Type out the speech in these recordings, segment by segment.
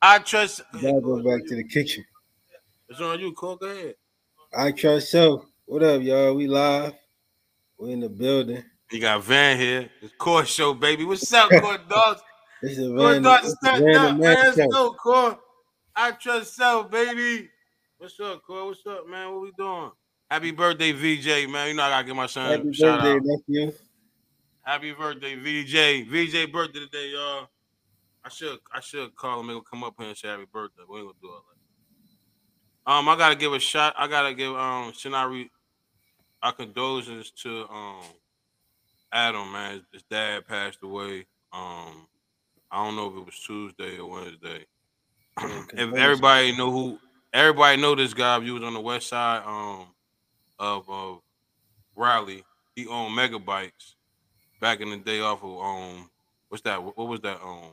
I trust. Gotta go back to the kitchen. It's on you, Cole. Go ahead. I trust so. What up, y'all? We live. We in the building. You got Van here. It's Core Show, baby. What's up, Core Dogs? Is a Core Dogs, stand up, man. Let's go, Core. I trust so, baby. What's up, Core? What's up, man? What we doing? Happy birthday, VJ, man. You know I gotta give my son Happy shout birthday, out. nephew. Happy birthday, VJ. VJ birthday today, y'all. I should I should call him. Him come up here and say happy birthday. We ain't gonna do all that. Um, I gotta give a shot. I gotta give um Shinari our condolences to um Adam, man. His, his dad passed away. Um, I don't know if it was Tuesday or Wednesday. if everybody know who everybody know this guy, if you was on the west side um of of Raleigh, he owned megabytes back in the day off of um what's that what was that um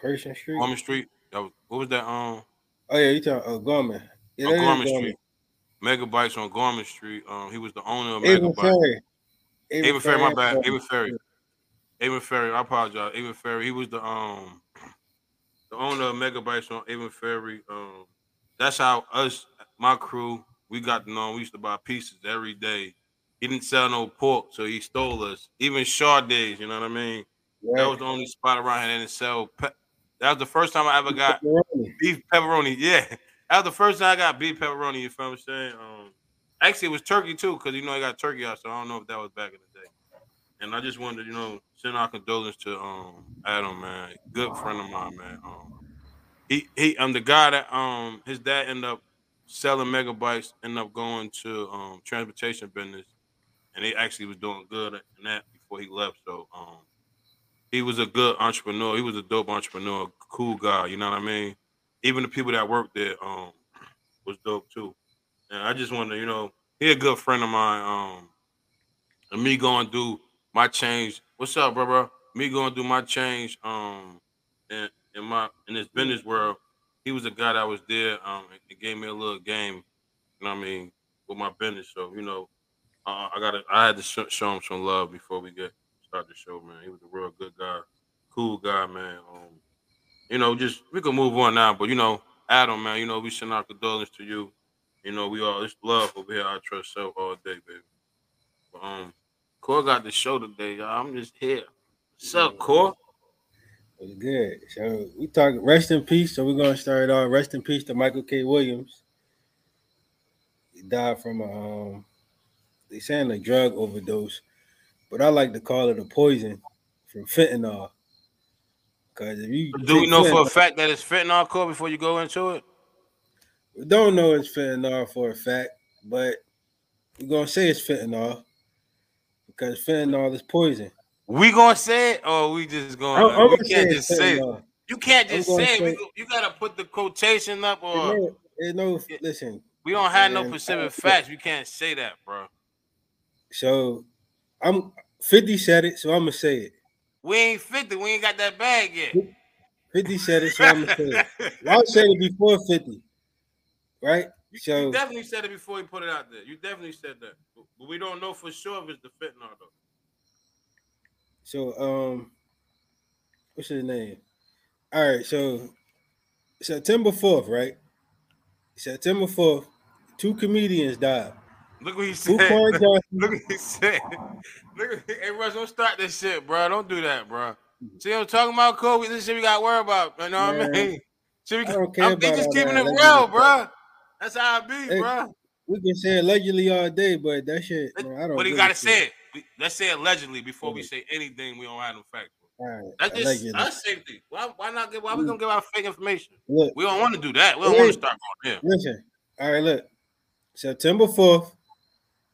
Persian Street. Gorman Street? That was, what was that um oh yeah, you talking? Oh, Gorman. Yeah, on Gorman Gorman. Street? Megabytes on Gorman Street. Um he was the owner of Megabytes. Ferry. Avent Ferry, my bad. Avent Ferry. Avent Ferry, I apologize. Avent Ferry, he was the um the owner of Megabytes on Avent Ferry. Um that's how us, my crew, we got to know. We used to buy pieces every day. He didn't sell no pork, so he stole us. Even Shaw days, you know what I mean? Yeah. That was the only spot around here that didn't sell. Pe- that was the first time I ever got Pepperoni. beef pepperoni. Yeah, that was the first time I got beef pepperoni. You feel what I'm saying? Um, actually, it was turkey too, because you know I got turkey out, so I don't know if that was back in the day. And I just wanted to, you know, send our condolences to um Adam, man, good friend of mine, man. Um, he he, um, the guy that um his dad ended up selling megabytes, ended up going to um transportation business, and he actually was doing good in that before he left. So um, he was a good entrepreneur. He was a dope entrepreneur, cool guy. You know what I mean? Even the people that worked there um was dope too. And I just wanted to, you know, he a good friend of mine. Um, and me going through my change. What's up, bro, bro? Me going through my change. Um, in, in my in this business world, he was a guy that was there. Um, and gave me a little game. You know what I mean? With my business. So you know, uh, I got to I had to sh- show him some love before we get start the show, man. He was a real good guy, cool guy, man. Um, you know, just we can move on now, but you know, Adam, man, you know, we send our condolences to you. You know, we all it's love over here. I trust self all day, baby. But, um, Core got the show today, y'all. I'm just here. What's up, Core? It was good. So we talk rest in peace. So we're gonna start off. Rest in peace to Michael K. Williams. He died from a um they saying a drug overdose, but I like to call it a poison from fentanyl. Cause if you Do we know for a fact that it's fentanyl, Core, before you go into it? we don't know it's fentanyl for a fact, but we're gonna say it's fentanyl because fentanyl is poison. We gonna say it, or we just I'm, going? I'm we gonna say can't it's just say it. You can't just say it. Say- go- you gotta put the quotation up, or no, there's no listen. we don't have no specific facts. We can't say that, bro. So I'm 50 said it, so I'm gonna say it. We ain't 50. We ain't got that bag yet. 50 said it, so I'm gonna say it. Well, I said it before 50, right? You, So you definitely said it before you put it out there. You definitely said that, but but we don't know for sure if it's the fentanyl though. so um what's his name? All right, so September 4th, right? September 4th, two comedians died. Look what he said. Look what he said. Look, at- hey Russ, don't start this shit, bro. Don't do that, bro. See, I'm talking about Kobe. This shit we got to worry about. You know what I mean? We, I don't care I'm about just keeping that it real, bro. That's how I be, Hey, bro. we can say allegedly all day, but that shit, man, I don't But you gotta say it. Let's say allegedly before we say anything. We don't have no facts. All right, That's just allegedly. us safety. Why, why not give? Why we mm. gonna give out fake information? Look, We don't want to do that. We don't want to start going there. Listen, all right, look. September 4th,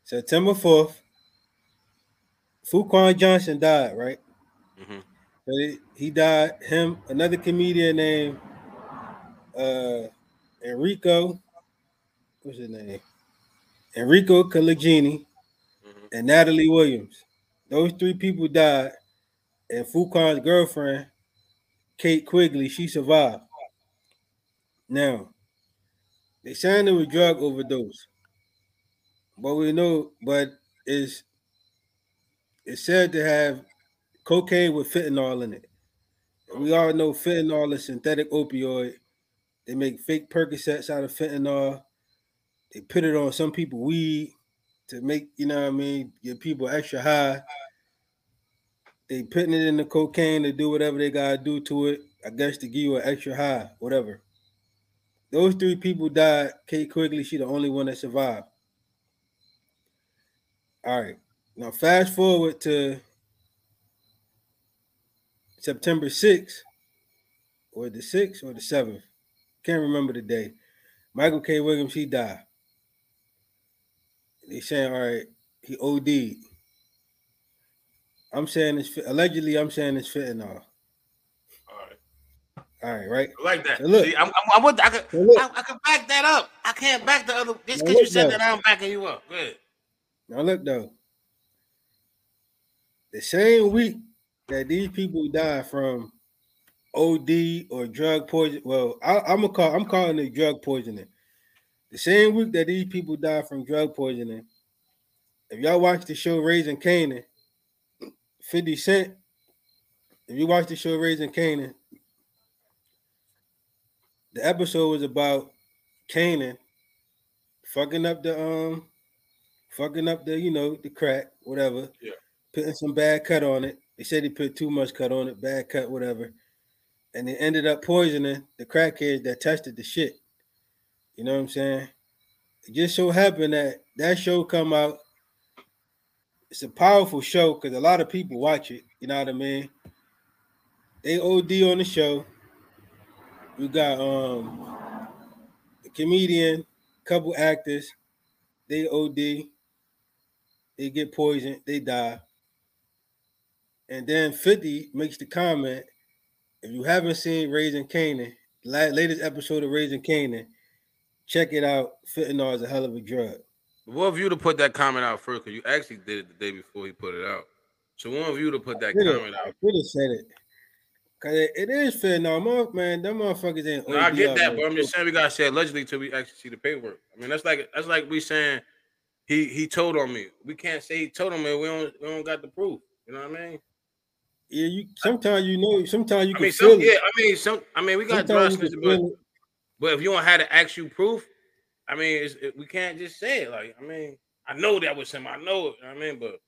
September 4th, Fuquan Johnson died, right? Mhm. So he, he died. Him, another comedian named uh Enrico, what's his name? Enrico Colangeli Mhm. and Natalie Williams. Those three people died, and Fuquan's girlfriend, Kate Quigley, she survived. Now, they signed it with drug overdose, but we know, but it's it's said to have cocaine with fentanyl in it. We all know fentanyl is synthetic opioid They make fake Percocets out of fentanyl. They put it on some people weed to make, you know what I mean, get people extra high. They putting it in the cocaine to do whatever they gotta do to it. I guess to give you an extra high, whatever. Those three people died. Kate Quigley, she the only one that survived. All right. Now fast forward to September 6th, or the 6th or the 7th. Can't remember the day. Michael K. Williams, he died. They saying, all right, he OD'd. I'm saying it's allegedly. I'm saying it's fentanyl. All right. All right, right. I like that. So look. See, I'm, I'm, I'm with, I, can, So. I, I can back that up. I can't back the other. Just because you said though. that, I'm backing you up. Good. Now look though. The same week that these people died from OD or drug poison. Well, I, I'm gonna call. I'm calling it drug poisoning. The same week that these people died from drug poisoning. If y'all watch the show Raising Kanan, 50 Cent. If you watch the show Raising Kanan, the episode was about Kanan fucking up the um fucking up the you know the crack whatever. Yeah. putting some bad cut on it. They said he put too much cut on it bad cut whatever. And they ended up poisoning the crackheads that tested the shit. You know what i'm saying? It just so happened that that show come out. It's a powerful show because a lot of people watch it you know what i mean? They od on the show. We got um a comedian couple actors, they OD, they get poisoned, they die. And then 50 makes the comment if you haven't seen Raising Kanan, la- latest episode of Raising Kanan, check it out. Fentanyl is a hell of a drug. One of you to put that comment out first, because you actually did it the day before he put it out. So one of you to put that comment I out. should have said it. Cause it, it is fentanyl, man. Them motherfuckers ain't. No, I get that, but I'm just saying we gotta say allegedly till we actually see the paperwork. I mean, that's like that's like we saying he he told on me. We can't say he told on me. We don't we don't got the proof. You know what I mean? Yeah, you. Sometimes you know. Sometimes you I can mean, some it. yeah. I mean, some. I mean, we got you but but if you don't have to actual proof, I mean, it's, it, we can't just say it. Like, I mean, I know that was him. I know it. You know I mean, but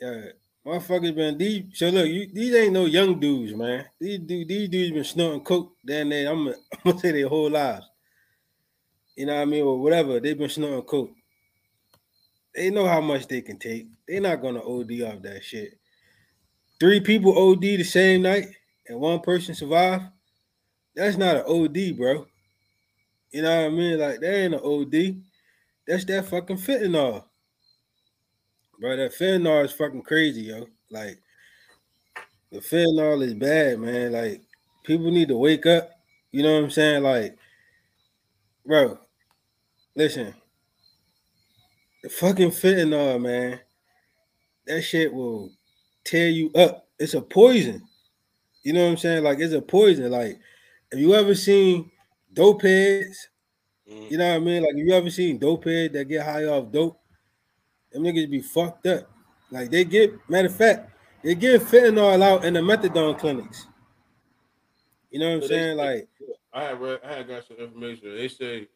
Yeah, motherfuckers been these. So look, you these ain't no young dudes, man. These dudes, these dudes been snorting coke. Then they, I'm, gonna- I'm gonna say their whole lives. You know what I mean, or whatever. They've been snorting coke. They know how much they can take. They're not gonna OD off that shit. Three people OD the same night and one person survived. That's not an OD, bro. You know what I mean? Like that ain't an OD. That's that fucking fentanyl. Bro, that fentanyl is fucking crazy, yo. Like the fentanyl is bad, man. Like people need to wake up. You know what I'm saying? Like, bro, listen. The fucking fentanyl, man. That shit will tear you up. It's a poison. You know what I'm saying? Like it's a poison. Like, have you ever seen dope heads? mm, You know what I mean? Like, have you ever seen dope heads that get high off dope? Them niggas be fucked up. Like they get, matter of fact, they give fentanyl out in the methadone clinics. You know what I'm So they- saying? Like, I had read, I had got some information. They say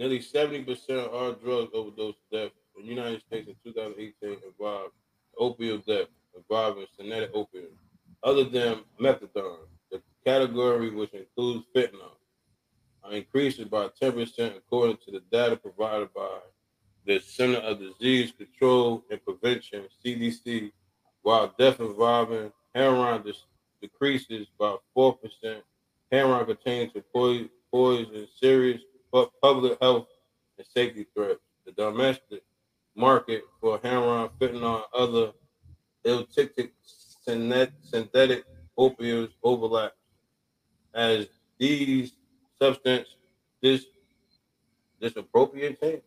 nearly seventy percent of all drug overdose deaths in the United States in 2018 involved opioid death involving synthetic opioids, other than methadone. The category, which includes fentanyl, increases by 10 percent according to the data provided by the Center of Disease Control and Prevention (CDC), while death involving heroin decreases by four percent heroin contains a poison serious public health and safety threats. The domestic market for heroin, fentanyl, and other illicit synthetic opioids overlap as these substance this this appropriate thing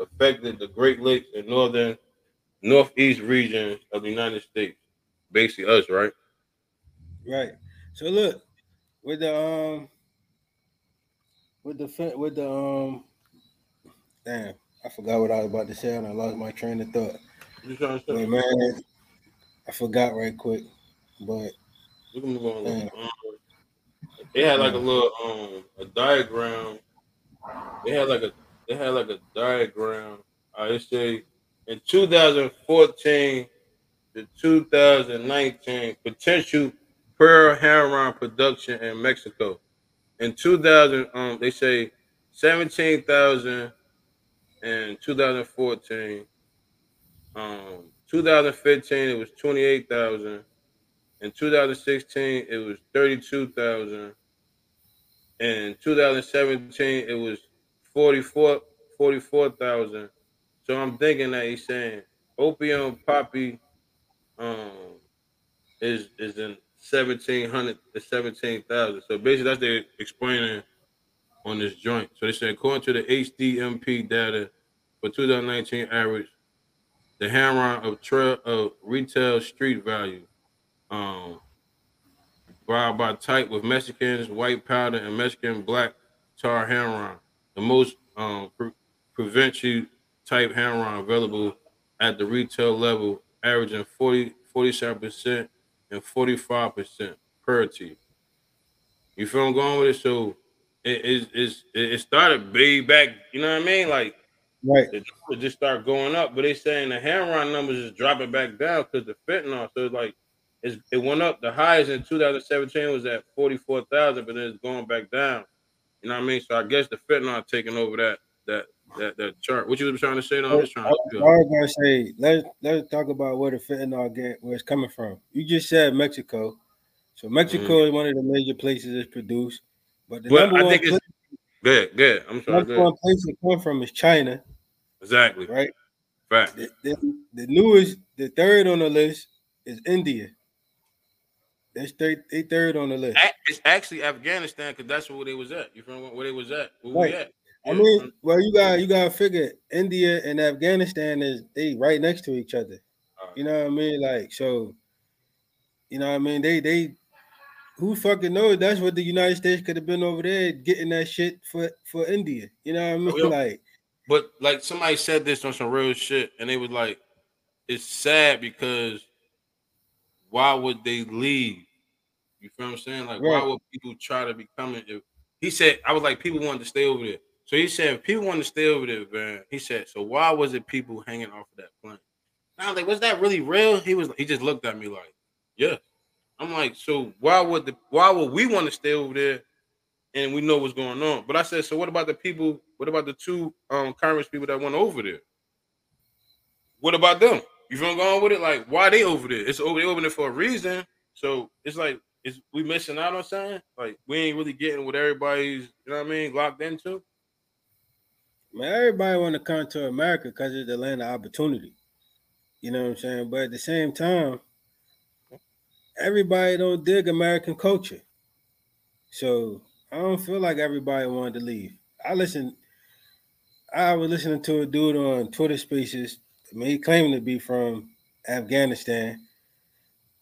affected the Great Lakes and northern northeast regions of the United States. Basically us, right? right. So look, with the um, with the fe- with the um, damn, I forgot what I was about to say and I lost my train of thought. You to But say? man, I forgot right quick. But We can move on. Yeah. Um, they had like a little um a diagram. They had like a they had like a diagram. I say in 2014 to 2019 potential per heroin production in Mexico. In 2000, um, they say 17,000 in 2014. Um, 2015 it was 28,000. In 2016 it was 32,000. In 2017 it was 44 44,000. So I'm thinking that he's saying opium poppy um is is in 1700 to 17,000. So basically that's they explaining on this joint. So they say according to the HDMP data for 2019 average, the heroin of trail of retail street value, um, by by type with Mexicans, white powder, and Mexican black tar heroin, the most um pre- prevention type heroin available at the retail level, averaging 40 47 percent and 45 percent purity. You feel I'm going with it? So it is it, it, it started way back, you know what I mean? Like Right. it just start going up, but they saying the heroin numbers is dropping back down because the fentanyl. So it's like it's, it went up. The highest in 2017 was at 44,000, but then it's going back down. You know what I mean? So I guess the fentanyl taking over that that that that chart. What you was trying to say? Just I, trying I to. was gonna say let's let's talk about where the fentanyl get where it's coming from. You just said Mexico, so Mexico mm-hmm. is one of the major places it's produced. But the But number I one think it's place, good. Good. I'm sorry. number one place it come from is China, Exactly. right? Fact. The, the, the newest, the third on the list is India. That's third, they third on the list. It's actually Afghanistan because that's where they was at. You me? Where they was at? Where we at? I mean, well, you got you got to figure India and Afghanistan is they right next to each other. Alright. You know what I mean? Like so, you know what I mean? They they who fucking knows? That's what the United States could have been over there getting that shit for for India. You know what I oh, mean? yeah. Like But like somebody said this on some real shit, and they was like, it's sad because why would they leave? You feel what I'm saying? Like, why would people try to become it? If, he said, I was like, people wanted to stay over there. So he said, people want to stay over there, man. He said, so why was it people hanging off of that plane? I was like, was that really real? He was. He just looked at me like, yeah. I'm like, so why would the why would we want to stay over there and we know what's going on? But I said, so what about the people? What about the two um Congress people that went over there? What about them? You feel going with it? Like, why they over there? It's over they over there for a reason. So it's like it's we missing out on something. Like we ain't really getting what everybody's, you know what I mean, locked into. Man, everybody want to come to America because it's the land of opportunity. You know what I'm saying? But at the same time, everybody don't dig American culture. So I don't feel like everybody wanted to leave. I listen. I was listening to a dude on Twitter Spaces. I mean, he claimed to be from Afghanistan.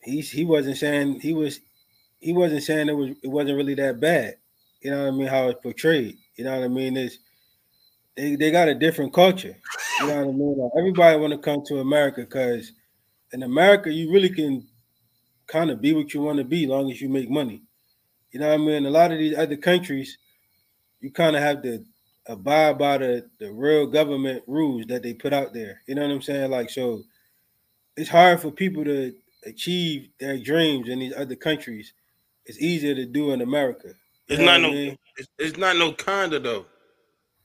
He's he wasn't saying he was he wasn't saying it was it wasn't really that bad. You know what I mean? How it's portrayed. You know what I mean? It's they, they got a different culture. You know what I mean? Like, everybody want to come to America because in America you really can kind of be what you want to be, as long as you make money. You know what I mean? A lot of these other countries, you kind of have to abide by the, the real government rules that they put out there. You know what I'm saying? Like, so it's hard for people to achieve their dreams in these other countries. It's easier to do in America. You It's not no I mean? it's, it's not no kinda though.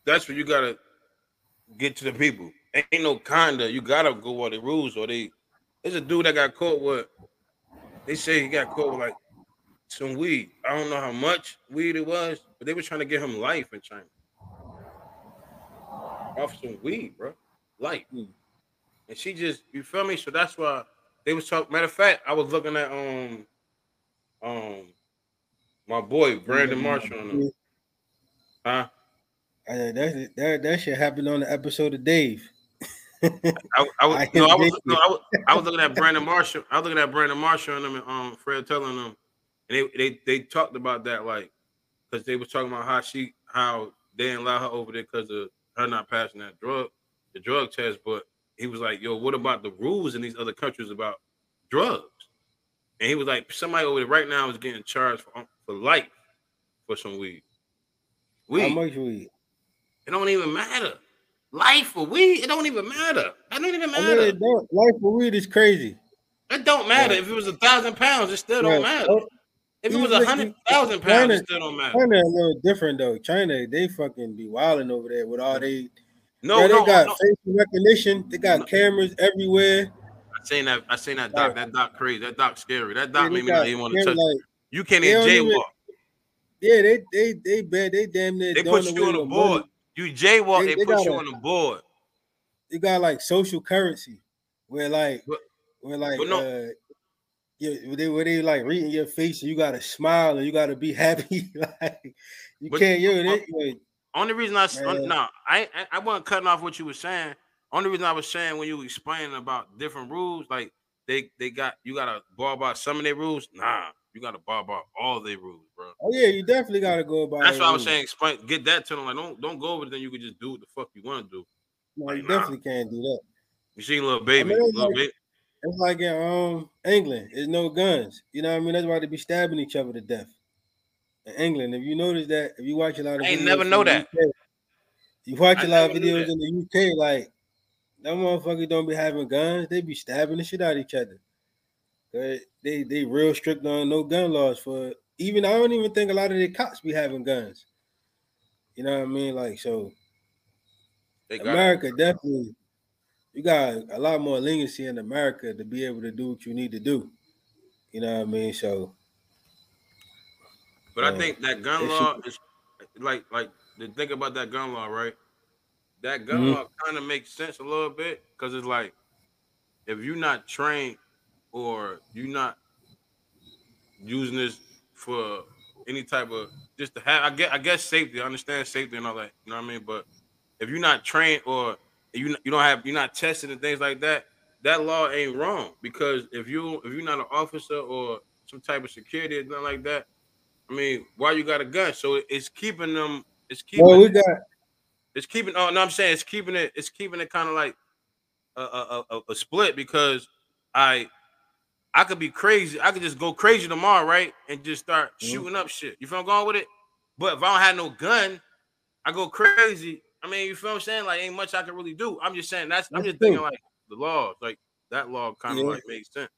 That's what you gotta get to the people. Ain't no kinda. You gotta go by the rules or they there's a dude that got caught with they say he got caught with like some weed. I don't know how much weed it was, but they were trying to get him life in China. Off some weed, bro. Life. And she just, you feel me? So that's why they was talking. Matter of fact, I was looking at um um my boy Brandon Marshall on. Huh? Uh, that, that that shit happened on the episode of Dave. I, I was I no, I was no, I was I was looking at Brandon Marshall. I was looking at Brandon Marshall and them and um Fred telling them, and they they they talked about that like because they was talking about how she how they didn't allow her over there because of her not passing that drug the drug test. But he was like, yo, what about the rules in these other countries about drugs? And he was like, somebody over there right now is getting charged for for life for some weed? How much weed? It don't even matter. Life for weed, it don't even matter. That don't even I mean, matter. life for weed is crazy. It don't matter. Yeah. If it was a thousand pounds, it still don't matter. oh, If it was a hundred thousand pounds, China- it still don't matter. China a little different though. China, they fucking be wilding over there with all they. No, Bro, they no, got no. facial recognition. They got cameras everywhere. I seen that. I seen that doc. That doc crazy. That doc scary. That doc Yeah, made me not even want to touch. like, You can't even jaywalk. yeah, they they they bad. They damn near. They put you on a board. money. You jaywalk. They- They, they put you a- on the board. You got like social currency, where like But- where like no- uh, yeah, where they where they like reading your face and you gotta smile and you gotta be happy. like you But- can't. Yo, but- they, Only reason I Man. no, I I, wasn't cutting off what you were saying. Only reason I was saying when you were explaining about different rules, like they they got you got to bar about some of their rules. Nah, you got to bar about all their rules, bro. oh yeah, you definitely gotta go about. That's it, why I was yeah. saying. Explain, get that to them. Like, don't don't go over. it, Then you could just do what the fuck you want to do. No, like, you nah. definitely can't do that. You see, little baby, mean, little like- baby. It's like in um England, there's no guns. You know what I mean? That's why they be stabbing each other to death. In England, if you notice that, if you watch a lot of I ain't videos never know that. UK, you watch I a lot of videos in the UK, like them motherfuckers don't be having guns, they be stabbing the shit out of each other. They they, they real strict on no gun laws for even I don't even think a lot of the cops be having guns. You know what I mean? Like so America definitely you got a lot more leniency in America to be able to do what you need to do. You know what I mean? So But I think that gun It law is like like the think about that gun law, right? That gun Mhm. law kind of makes sense a little bit because it's like if you're not trained or you're not using this for any type of just to have I guess I guess safety, I understand safety and all that, you know what I mean? But if you're not trained or you you don't have you're not tested and things like that, that law ain't wrong because if you if you're not an officer or some type of security or nothing like that, I mean, why you got a gun? So it's keeping them. It's keeping. well, we got it's keeping. Oh no, I'm saying it's keeping it. It's keeping it kind of like a, a, a, a split because I I could be crazy. I could just go crazy tomorrow, right, and just start Mhm. shooting up shit. You feel I'm going with it? But if I don't have no gun, I go crazy. I mean, you feel what I'm saying? Like, ain't much I can really do. I'm just saying that's. I'm just thinking like the laws, like that law, kind of Yeah. like makes sense.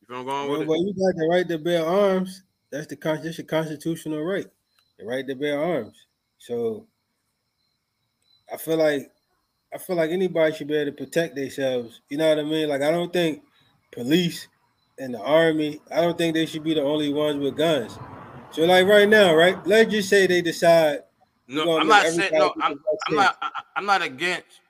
You feel I'm going well, with well, it? you got the right to bear arms. That's the con- that's your constitutional right. The right to bear arms. So I feel like I feel like anybody should be able to protect themselves. You know what I mean? Like I don't think police and the army, I don't think they should be the only ones with guns. So like right now, right? Let's just say they decide No, I'm not saying no. I'm, I'm not. I, I'm not against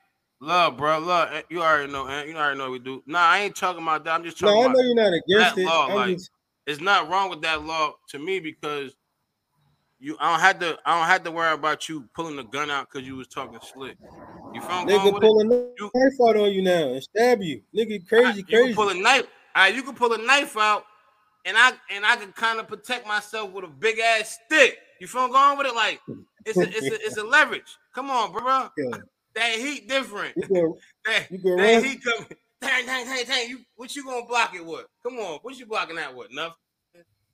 love, bro. Love. eh, You already know. eh, You already know what we do. Nah, I ain't talking about that. I'm just talking. No, I know about. you're not against that it. law, like- just, It's not wrong with that law to me because you. I don't have to. I don't have to worry about you pulling the gun out because you was talking slick. You feel I'm nigga with it? pull a knife out on you now and stab you. Nigga crazy, you crazy. pull a knife. All right, you can pull a knife out, and I and I can kind of protect myself with a big ass stick. You feel going with it? Like it's a it's a it's a leverage. Come on, bro. Yeah. That heat different. You go, That, you go that heat coming. Dang, dang, dang, dang. You what you gonna block it with? Come on, what you blocking that with? Nothing.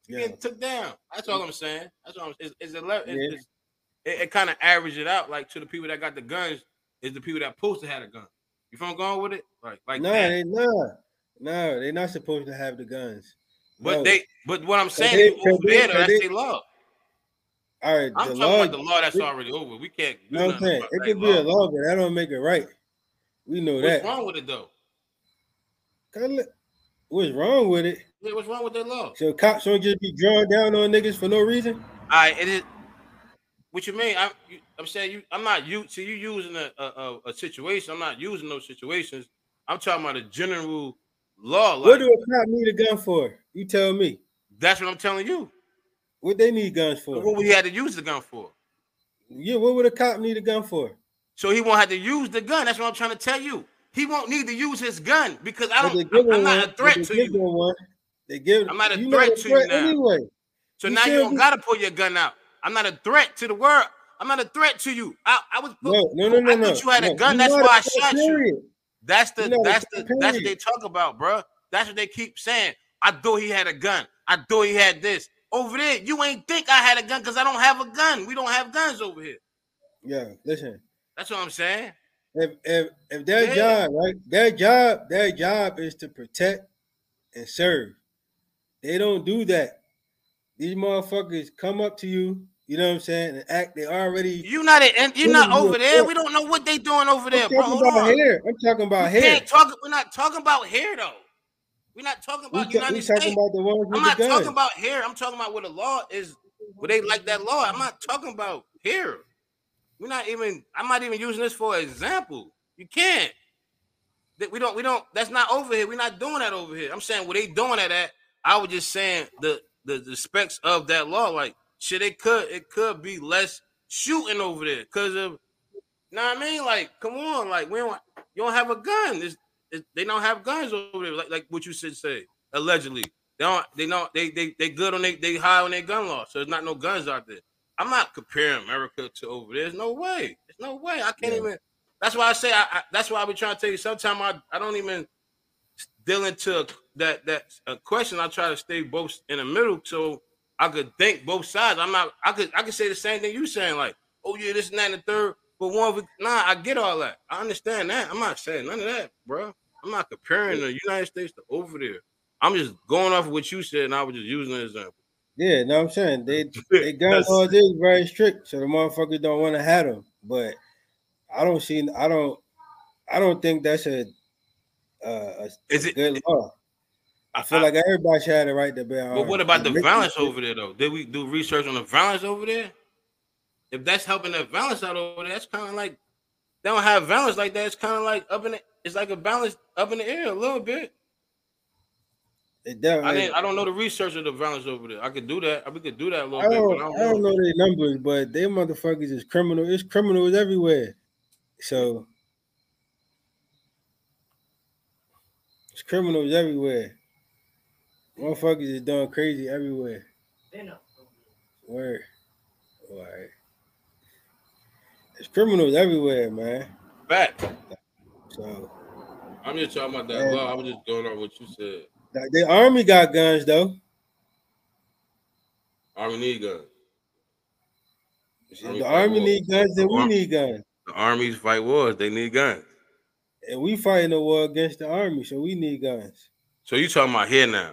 You Yeah. getting took down. That's all I'm saying. That's all I'm it's, it's a le- it's, Yeah. it's- it, it kind of average it out like to the people that got the guns is the people that posted had a gun. You feel I'm going with it? Like like nah, that. nah, no, they're not supposed to have the guns. But No. they, but what I'm saying they- is over there, that's they- their law. all right. I'm the talking law, about the law that's it- already over. We can't you know what I'm saying? It could be a law. law, but that don't make it right. We know What's that. wrong with it though? What's wrong with it? Yeah, What's wrong with that law? So cops don't just be drawing down on niggas for no reason. I it is. What you mean? I'm you, I'm saying you. I'm not you. See, you using a, a a- a situation. I'm not using those situations. I'm talking about a general law. Like, what do a cop need a gun for? You tell me. that's what I'm telling you. What they need guns for? What we had to use the gun for. Yeah, what would a cop need a gun for? So he won't have to use the gun. That's what I'm trying to tell you. He won't need to use his gun because I don't. I'm, him not a threat to you. one. They give. I'm not a threat not to you anyway. So You now you don't gotta pull your gun out. I'm not a threat to the world. I'm not a threat to you. I, I was put, No, no, no, no, I no. thought you had a gun. That's why I threat, shot you. That's the You know, that's the that's what they talk about, bro. That's what they keep saying. I thought he had a gun. I thought he had this. over there, you ain't think I had a gun because I don't have a gun. We don't have guns over here. Yeah, listen. That's what I'm saying. If if if their Yeah. job, right? Their job, their job is to protect and serve. They don't do that. These motherfuckers come up to you, you know what I'm saying, and act. They already. You not you're not over there. We don't know what they doing over there, I'm bro. talking Hold about on. hair. I'm talking about We hair. can't talk. We're not talking about hair though. We're not talking We, about ta- United we States. talking about the ones I'm not talking about hair. I'm talking about what the law is. What they like that law. I'm not talking about hair. We're not even. I'm not even using this for example. You can't. That we don't. We don't. That's not over here. We're not doing that over here. I'm saying what they doing that at. I was just saying the the, the specs of that law. Like shit, it could it could be less shooting over there because of. You know what I mean? Like, come on, like we don't. You don't have a gun. It's, it, they don't have guns over there. Like like what you should say. Allegedly, they don't. They don't. They they they good on they they high on their gun law. So there's not no guns out there. I'm not comparing America to over there. There's no way. There's no way. I can't Yeah. even. That's why I say. I, I that's why I be trying to tell you. Sometimes I I don't even deal into that that a question. I try to stay both in the middle so I could think both sides. I'm not. I could I could say the same thing you saying. Like, oh yeah, this and that and the third. But one, of it- nah, I get all that. I understand that. I'm not saying none of that, bro. I'm not comparing the United States to over there. I'm just going off of what you said, and I was just using an example. Yeah, no, I'm saying they they gun laws is very strict, so the motherfuckers don't want to have them. But I don't see. I don't. I don't think that's a uh, a Is it? good law. I feel I- like everybody should have the right to bear But what about the violence over there, though? Did we do research on the violence over there? If that's helping that violence out over there, that's kind of like they don't have violence like that. It's kind of like up in the, it's like a balance up in the air a little bit. It I definitely. didn't, I don't know the research of the violence over there. I could do that. We could do that a little I bit, don't, but I I don't, don't know. know their numbers, but they motherfuckers is criminal. It's criminals everywhere. So it's criminals everywhere. Motherfuckers is doing crazy everywhere. Word. All right. It's criminals everywhere, man. Fact. So I'm just talking about that Yeah. law. I was just going on what you said. the, the army got guns though. Army need guns. the army fight need guns, then we Ar- need guns. The armies fight wars. They need guns. And we fighting a war against the army, so we need guns. So you talking about here now?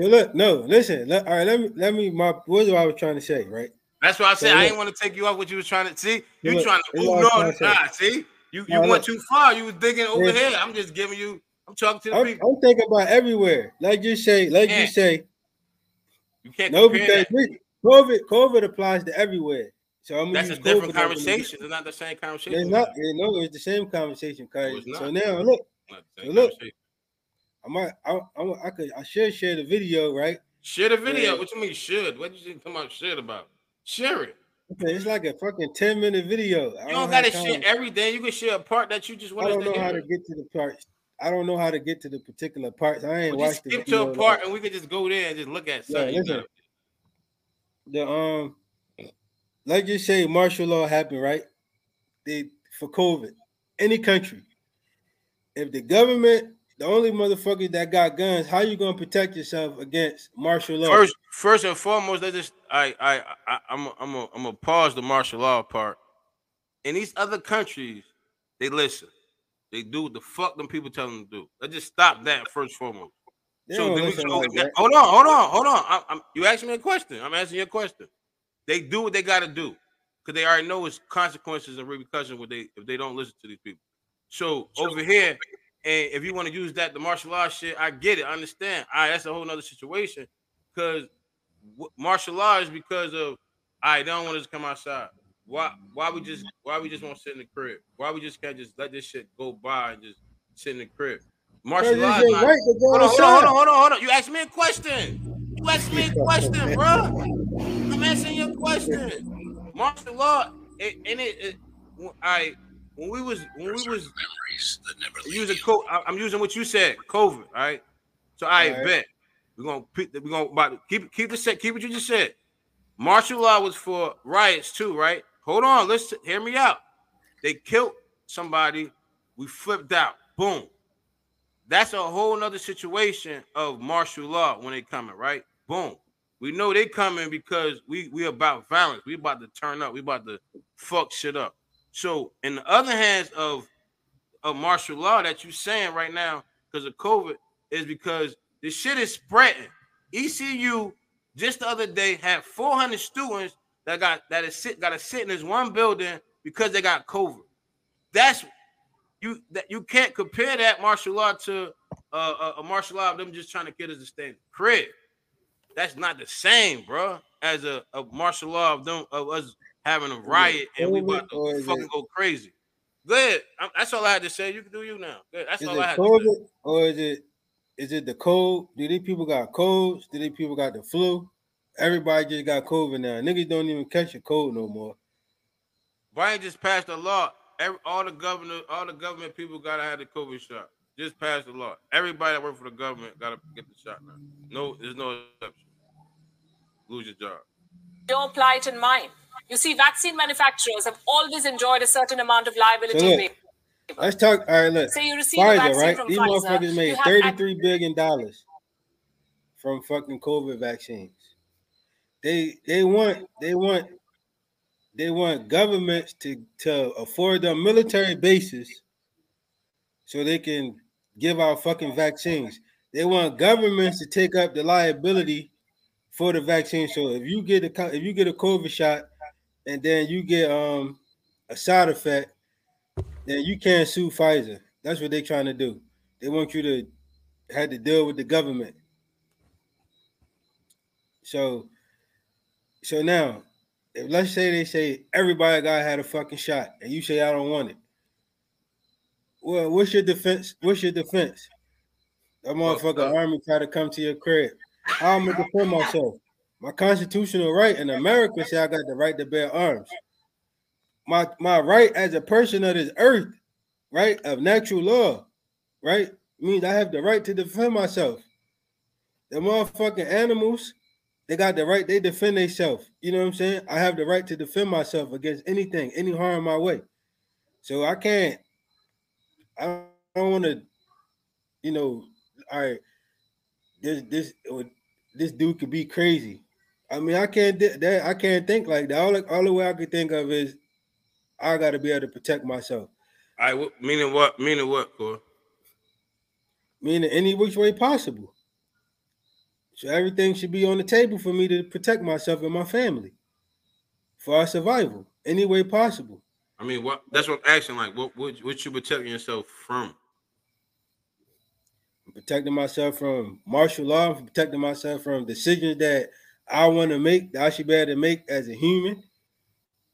So look, no, listen. Let, all right, let me let me my what was I was trying to say, right? That's why I said So I didn't want to take you off what you was trying to see. You Look, trying to this is what no, I'm trying to nah, see? You you went look. too far. You was digging over Yeah. here. I'm just giving you, I'm talking to the I'm, people. I'm thinking about everywhere. Like you say, like Yeah. you say, You can't no, because we- COVID, COVID applies to everywhere. So I'm That's a different COVID conversation. It's not the same conversation. It's not, you know, it's the same conversation. Cause so now look, same Look. I might, I, I, I could, I should share the video, right? Share the video. Yeah. What you mean should? What you think about shit about? Share it. Okay, it's like a fucking ten minute video. You don't gotta share every day. You can share a part that you just want to I don't know to how to get to the parts. I don't know how to get to the particular parts. I ain't Well, watched skip to a part and we could just go there and just look at something. you listen. the um let's just say martial law happened, right? They for COVID, any country. If the government, the only motherfuckers that got guns, how you gonna protect yourself against martial law? First, first and foremost, let's just I I I I'm a, I'm a, I'm gonna pause the martial law part. In these other countries, they listen. They do what the fuck them people tell them to do. Let's just stop that first and foremost. They so then we listen can go. like. Hold on, hold on, hold on. I'm, I'm, you asked me a question. I'm answering your question. They do what they got to do because they already know it's consequences and repercussions what they if they don't listen to these people. So over here, and if you want to use that the martial arts shit, I get it. I understand. All right, that's a whole nother situation because martial law is because of I don't want us to come outside. Why? Why we just? Why we just want to sit in the crib? Why we just can't just let this shit go by and just sit in the crib? Martial Because law. it's is your not- right Hold on, hold on, hold on, hold on, hold on. You asked me a question. You asked me a question, bro. I'm answering your question. Martial law, it, and it, it when I when we was when we was memories that never using co- I- I'm using what you said, COVID. All right. So I All right. bet we're gonna pick the- we're gonna about keep keep the set keep what you just said. Martial law was for riots too, right? Hold on, let's hear me out. They killed somebody, we flipped out. Boom. That's a whole nother situation of martial law when they coming, right? Boom. We know they coming because we we about violence. We about to turn up. We about to fuck shit up. So in the other hands of of martial law that you're saying right now because of COVID is because the shit is spreading. ECU just the other day had 400 students that got that is sit got to sit in this one building because they got COVID. That's you that you can't compare that martial law to uh, a, a martial law of them just trying to get us to stay in the crib. That's not the same, bro, as a, a martial law of them of us having a riot and we about to fucking go crazy. Good. That's all I had to say. You can do you now. Good. That's is all I had COVID, to say. Or is it is it the cold? Do these people got colds? Do these people got the flu? Everybody just got COVID now. Niggas don't even catch a cold no more. Brian just passed a law. Every, all the governor, all the government people gotta have the COVID shot. Just passed the law. Everybody that work for the government gotta get the shot now. No, there's no exception. Lose your job. Don't apply it in mine. You see, vaccine manufacturers have always enjoyed a certain amount of liability. So look, let's talk. All right, look. Say you receive Pfizer, a vaccine right? from These Pfizer. motherfuckers made thirty-three billion dollars from fucking COVID vaccines. They they want they want they want governments to to afford them military bases so they can give out fucking vaccines. They want governments to take up the liability for the vaccine. So if you get a if you get a COVID shot and then you get um a side effect, then you can't sue Pfizer. That's what they're trying to do. They want you to have to deal with the government. So, so now, if let's say they say everybody got had a fucking shot, and you say I don't want it. Well, what's your defense? What's your defense? That motherfucker uh, army try to come to your crib. How am I gonna defend myself? My constitutional right in America say I got the right to bear arms. My my right as a person of this earth, right, of natural law, right, means I have the right to defend myself. The motherfucking animals, they got the right, they defend themselves. You know what I'm saying? I have the right to defend myself against anything, any harm my way. So I can't, I don't, want to, you know, all right, this this this dude could be crazy. I mean, I can't that I can't think like that. All, all the way I could think of is I got to be able to protect myself. I right, meaning what? Meaning what, Core? Meaning any which way possible. So everything should be on the table for me to protect myself and my family for our survival, any way possible. I mean, what? That's what I'm asking. Like, what? What, what you protecting yourself from? I'm protecting myself from martial law. I'm protecting myself from decisions that I want to make. That I should be able to make as a human.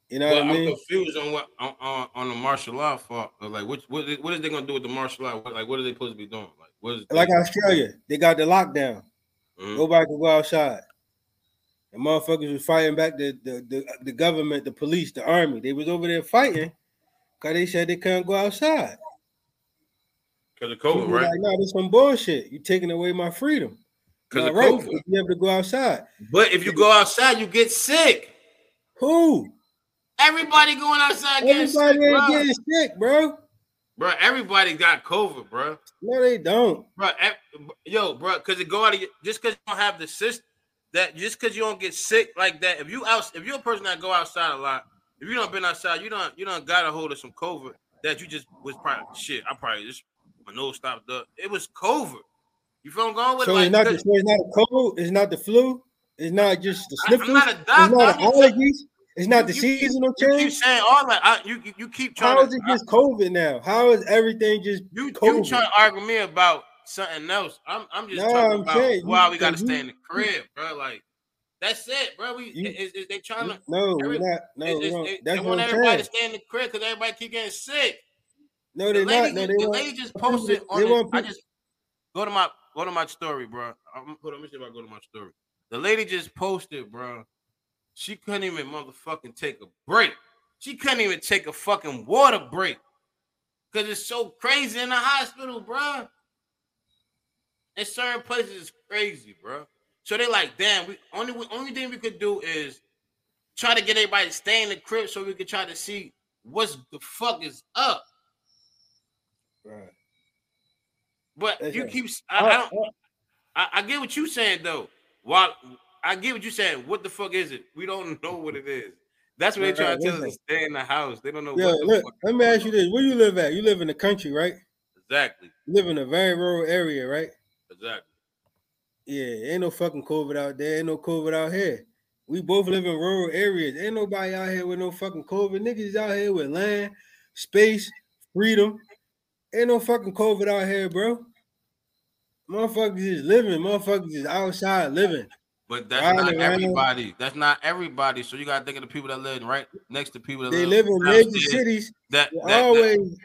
You know well, what I mean? I'm confused on what on, on, on the martial law for like what what what is they gonna do with the martial law? Like what are they supposed to be doing? Like what is like Australia? They got the lockdown. Mm-hmm. Nobody can go outside. The motherfuckers was fighting back the, the the, the government, the police, the army. They was over there fighting because they said they couldn't go outside. Because of COVID, right? Like, no, this some bullshit. You're taking away my freedom. Because of right. COVID. You able to go outside. But if you go outside, you get sick. Who? Everybody going outside getting sick, bro. getting sick, bro. Bro, everybody got COVID, bro. No, they don't. Bro, yo, bro, because it go out of your, just because you don't have the system that just because you don't get sick like that. If you out, if you're a person that go outside a lot, if you don't been outside, you don't you don't got a hold of some COVID that you just was probably shit. I probably just my nose stopped up. It was COVID. You feel I'm going with? So like, it's not the, so it's not a cold. It's not the flu. It's not just the sniffles. I'm not a It's not I'm allergies. It's not the you- seasonal You keep change. saying all that. I, you, you you keep trying. How is to, it just COVID now? How is everything just you you trying to argue me about something else? I'm I'm just No, talking I'm about saying you- why we got to you- stay in the crib, bro. Like that's it, bro. We You- is, is they trying to no, every- we're not. No, It's- we it's- they, that's they want everybody to stay in the crib because everybody keep getting sick. No, they're lady, not. No, they the want. lady just posted on. they the- want I just go to my go to my story, bro. I'm, hold on, let me see if I go to my story. The lady just posted, bro. She couldn't even motherfucking take a break. She couldn't even take a fucking water break because it's so crazy in the hospital, bro. In certain places, it's crazy, bro. So they like, damn. We only only thing we could do is try to get everybody to stay in the crib so we could try to see what's the fuck is up. Right. But That's you keep. I, I don't. I, I get what you saying though. While I get what you're saying. What the fuck is it? We don't know what it is. That's what they Right, try right, to tell us stay in the house. They don't know Yeah, what the look, fuck. let me ask you this: Where you live at? You live in the country, right? Exactly. You live in a very rural area, right? Exactly. Yeah, ain't no fucking COVID out there. Ain't no COVID out here. We both live in rural areas. Ain't nobody out here with no fucking COVID. Niggas out here with land, space, freedom. Ain't no fucking COVID out here, bro. Motherfuckers is living. Motherfuckers is outside living. But that's Riding not around. everybody. That's not everybody. So you gotta think of the people that live right next to people that They live in major cities. That, that- that- always.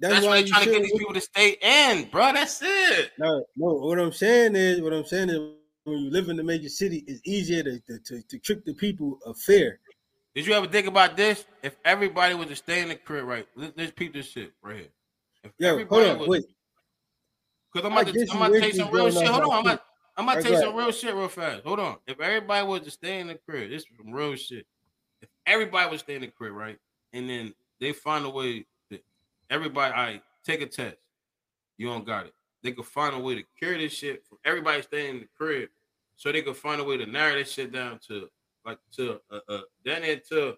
that's, That's, why why they're you trying to get these people to stay in, bro. That's it. No, no. What I'm saying is, what I'm saying is, when you live in the major city, it's easier to to, to, trick the people of fear. Did you ever think about this? If everybody was to stay in the crib, right? Let, let's peep this shit right here. Yo, hold on, was, wait. Because I'm about to, I'm about to tell you some real shit. Hold on, I'm about, I'm about to tell you some real shit real fast. Hold on. If everybody was to stay in the crib, this is some real shit. If everybody was stay in the crib, right? And then they find a way that everybody, I right, take a test. You don't got it. They could find a way to cure this shit from everybody staying in the crib, so they could find a way to narrow this shit down to like to uh, uh down there to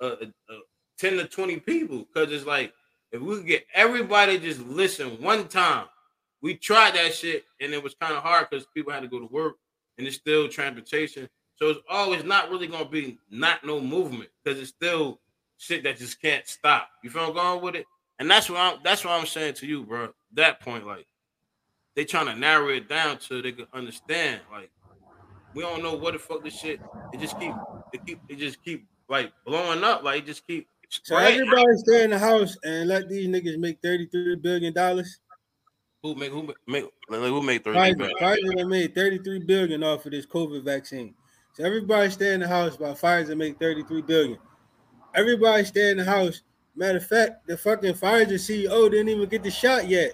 uh, uh, 10 to 20 people. Cause it's like if we get everybody just listen one time, we tried that shit and it was kind of hard because people had to go to work and it's still transportation. So it's always not really gonna be not no movement because it's still shit that just can't stop. You feel I'm going with it? And that's what I'm that's what I'm saying to you, bro. That point, like they trying to narrow it down so they can understand. Like we don't know what the fuck this shit. It just keep it keep it just keep like blowing up. Like it just keep So spreading. everybody stay in the house and let these niggas make thirty-three billion dollars. Who make who make who made thirty Pfizer, billion? Pfizer made thirty-three billion off of this COVID vaccine. So everybody stay in the house while Pfizer make thirty-three billion. Everybody stay in the house. Matter of fact, the fucking Pfizer CEO didn't even get the shot yet.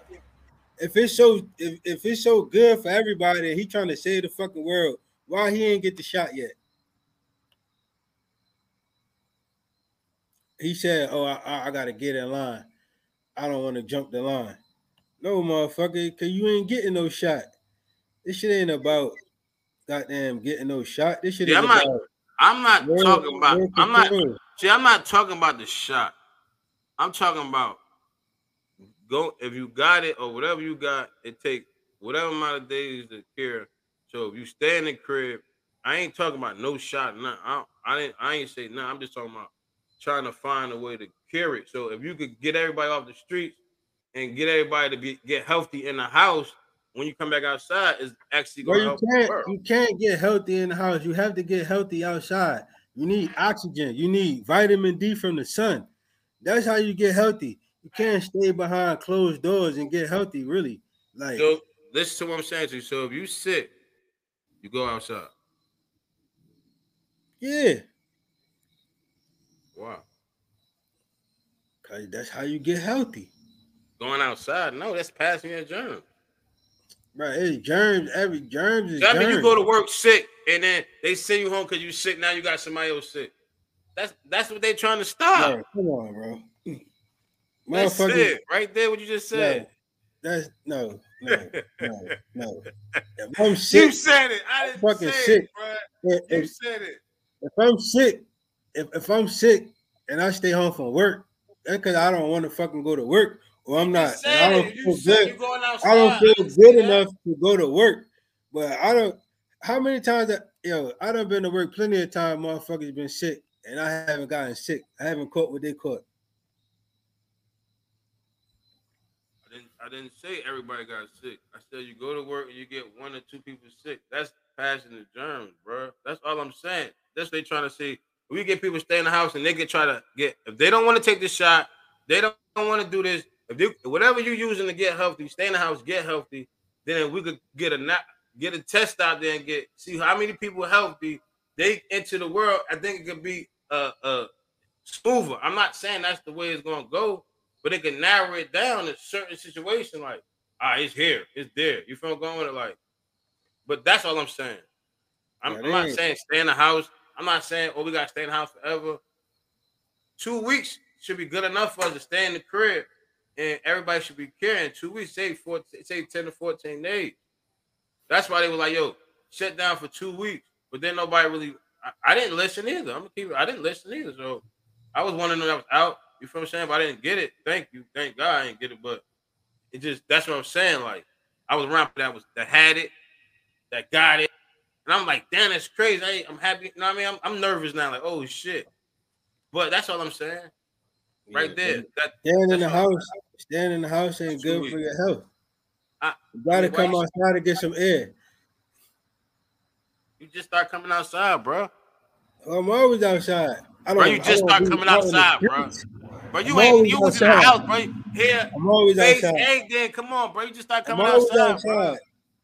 If it's so, if, if it's so good for everybody, and he trying to save the fucking world, why he ain't get the shot yet? He said, "Oh, I, I, gotta get in line. I don't want to jump the line." No, motherfucker, cause you ain't getting no shot. This shit ain't about goddamn getting no shot. This shit Yeah, is I'm not- about I'm not world- talking about. I'm not. See, I'm not talking about the shot. I'm talking about go if you got it or whatever you got. It take whatever amount of days to cure. So if you stay in the crib, I ain't talking about no shot. Nothing. I, I didn't. I ain't say nothing. I'm just talking about trying to find a way to cure it. So if you could get everybody off the streets and get everybody to be get healthy in the house, when you come back outside, is actually Well, going to you can't you can't get healthy in the house. You have to get healthy outside. You need oxygen. You need vitamin D from the sun. That's how you get healthy. You can't stay behind closed doors and get healthy. Really, like So listen to what I'm saying to you. So if you sick, you go outside. yeah, Wow. cause that's how you get healthy. Going outside, no, that's passing your germ. Right? It's germs. Every germs is That mean germs. you go to work sick and then they send you home because you sick. Now you got somebody else sick. That's that's what they trying to stop. No, come on, bro. That's it, right there. What you just said. that's no, no, no, no. If I'm sick, You said it. I didn't Fucking say sick. it, bro. if, You if, said it. if I'm sick, if, if I'm sick and I stay home from work, that's because I don't want to fucking go to work, or I'm not. I don't. You feel good. you going outside. I don't feel good that. enough to go to work. But I don't. How many times that yo? I done been to work plenty of time. Motherfuckers been sick, and I haven't gotten sick. I haven't caught what they caught. I didn't, I didn't say everybody got sick. I said you go to work and you get one or two people sick. That's passing the germs, bro. That's all I'm saying. That's what they trying to say. We get people stay in the house and they can try to get if they don't want to take the shot, they don't, want to do this. If they whatever you're using to get healthy, stay in the house, get healthy. Then we could get a not get a test out there and get see how many people healthy they into the world. I think it could be uh uh smoother. I'm not saying that's the way it's gonna go, but it can narrow it down in certain situation. Like, ah, it's here, it's there. You feel going with it, like. But that's all I'm saying. I'm, Yeah, I'm not saying stay in the house. I'm not saying oh we gotta stay in the house forever. Two weeks should be good enough for us to stay in the crib, and everybody should be caring. two weeks. Say four, say ten to fourteen days. That's why they were like, yo, shut down for two weeks, but then nobody really. I, I didn't listen either. I'm gonna keep. I didn't listen either. So I was one of them that was out. You feel what I'm saying? But I didn't get it. Thank you. Thank God I didn't get it. But it just that's what I'm saying. Like I was around that was that had it, that got it, and I'm like, damn, that's crazy. I I'm happy. You know what I mean? I'm, I'm nervous now. Like, oh shit. But that's all I'm saying. Right Yeah, there. That Staying in the house, staying in the house ain't Two good for your health. I- you gotta mean, come you- outside to get some air. you just start coming outside, bro. I'm always outside. I don't. Bro, you I just don't start coming out in the outside, bro. streets. Bro, you I'm ain't you was in the house, bro. Here, I'm always face, outside. everything. Come on, bro. You just start I'm coming outside, outside.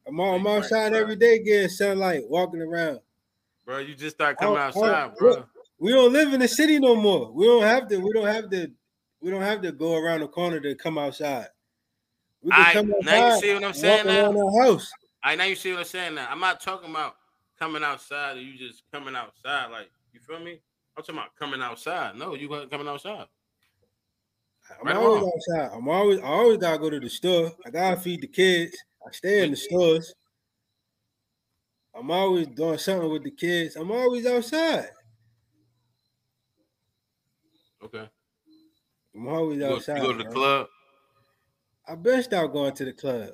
I'm, I'm Right, outside every day getting sunlight, walking around. Bro, you just start coming outside, look. bro. We don't live in the city no more. We don't have to. We don't have to. We don't have to go around the corner to come outside. We can Alright, come now you outside. see what I'm saying now? our house. I now you see what I'm saying now. I'm not talking about coming outside and you just coming outside. Like, you feel me? I'm talking about coming outside. No, you coming outside. I'm Right always outside. I'm always. I always gotta go to the store. I gotta feed the kids. I stay in the stores. I'm always doing something with the kids. I'm always outside. Okay. I'm always You go, you outside. go to the club. I been start going to the club.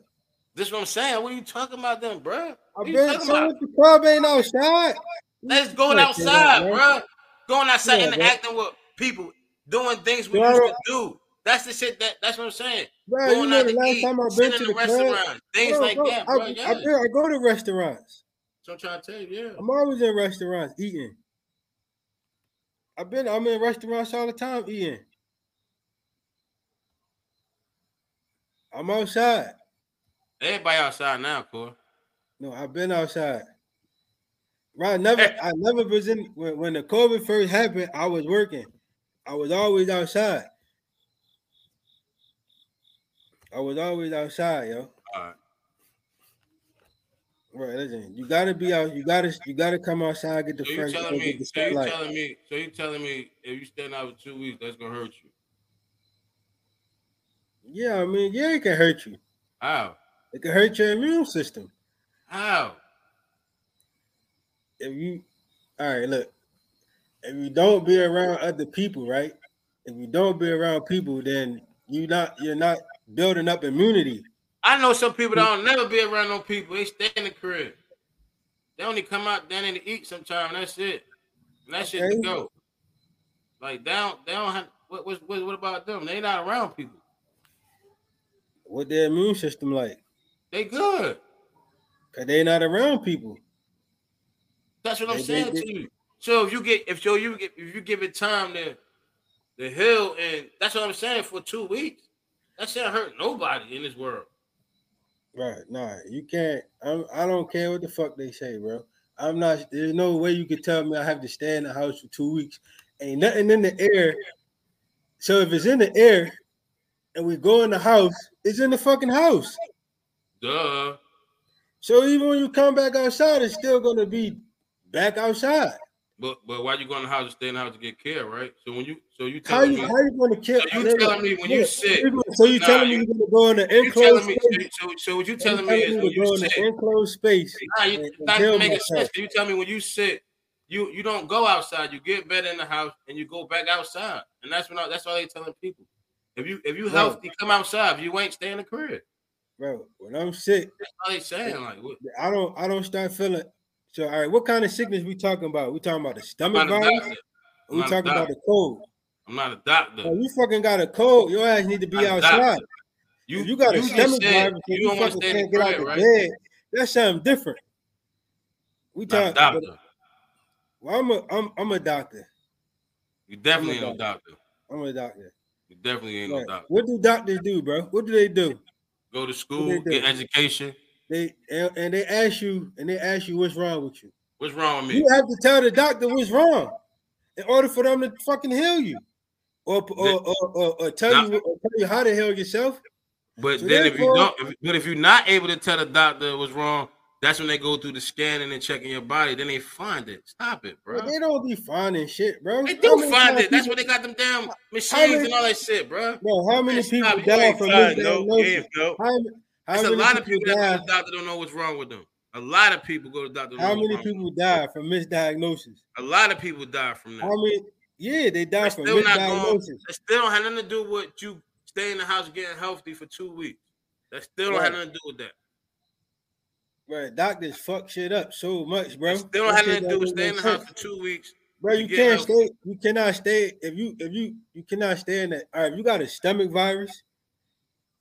This is what I'm saying. What are you talking about then, bro? I you been so about? the club ain't outside. Let's going Come on, kid, outside, bro. bro. Going outside Yeah, and bro. acting with people, doing things we Bro, used to do. That's the shit that that's what I'm saying. Bro, you know the last eat, time I've been to the the club. restaurant, things Bro, like bro, that, I, bro. I, Yeah. been- I go to restaurants. So I'm trying to tell you, yeah. I'm always in restaurants eating. I've been. I'm in restaurants all the time eating. I'm outside. Everybody outside now, Core. No, I've been outside. Right, never. I never was in when, when the COVID first happened. I was working. I was always outside. I was always outside, yo. All right. Right, listen. You gotta be out. You gotta. You gotta come outside. Get the So you fresh. telling air, me? Get the So you telling me? So you telling me if you stand out for two weeks, that's gonna hurt you? Yeah, I mean, yeah, it can hurt you. How? It can hurt your immune system. How? If you, all right, look. If you don't be around other people, right? If you don't be around people, then you not. You're not building up immunity. I know some people that hmm. don't never be around no people. They stay in the crib. They only come out down to eat sometime. And that's it. And that shit to go. Like they don't. They don't have. What, what, what, about them? They not around people. What their immune system like? They good. Cause they not around people. That's what I'm They- they- saying they- to you. So if you get if so you get if you give it time to the hill and that's what I'm saying for two weeks, that shit hurt nobody in this world. Right? Nah, you can't. I'm, I don't care what the fuck they say, bro. I'm not. There's no way you could tell me I have to stay in the house for two weeks. Ain't nothing in the air. So if it's in the air, and we go in the house, it's in the fucking house. Duh. So even when you come back outside, it's still gonna be back outside. But but why you go in the house and stay in the house to get care, right? So when you so you How telling you me how you gonna kill? So you telling me when sick- you gonna- So you Nah, telling me you- you're gonna go in you enclosed me space? so, so what you telling me is to when go you in sick. enclosed space. Nah, you and- and not even making sense. You tell me when you sick, you you don't go outside. You get better in the house and you go back outside. And that's when I, that's why they telling people. If you if you Right. healthy, come outside. If you ain't, stay in the crib. Bro, when I'm sick, That's all they saying. Like what? I don't I don't start feeling so all right, what kind of sickness we talking about? We talking about the stomach virus? We I'm not a talking about the cold? I'm not a doctor. Bro, you fucking got a cold, your ass need to be I'm not a outside. You, you got a just stomach said virus You you, don't want to fucking can't get out of right? bed. That's something different. We talking doctor. well, I'm a I'm I'm a doctor. You definitely ain't no doctor. I'm a doctor. You definitely ain't no doctor. What do doctors do, bro? What do they do? Go to school, do? get education. They and, and they ask you and they ask you what's wrong with you. What's wrong with me? You have to tell the doctor what's wrong in order for them to fucking heal you, or or or, or, or tell Now- you or tell you how to heal yourself. But So then if you don't, if, but if you're not able to tell the doctor what's wrong, that's when they go through the scanning and checking your body. Then they find it. Stop it, bro. Bro, they don't be finding shit, bro. They do find it. That's what they got them damn machines many- and all that shit, bro. Bro, how many people stop. You die from find no- no- how There's a lot of people that die? go to the doctor don't know what's wrong with them. A lot of people go to Dr. How many people die from misdiagnosis? A lot of people die from that. How many? Yeah, they die from still not misdiagnosis. That still don't have nothing to do with you staying in the house getting healthy for two weeks. That still don't have nothing to do with that. Right, doctors fuck shit up so much, bro. That still don't have nothing to do with staying in the house for two weeks. Bro, You can't stay. You cannot stay if you if you you cannot stay in that. All right, if you got a stomach virus.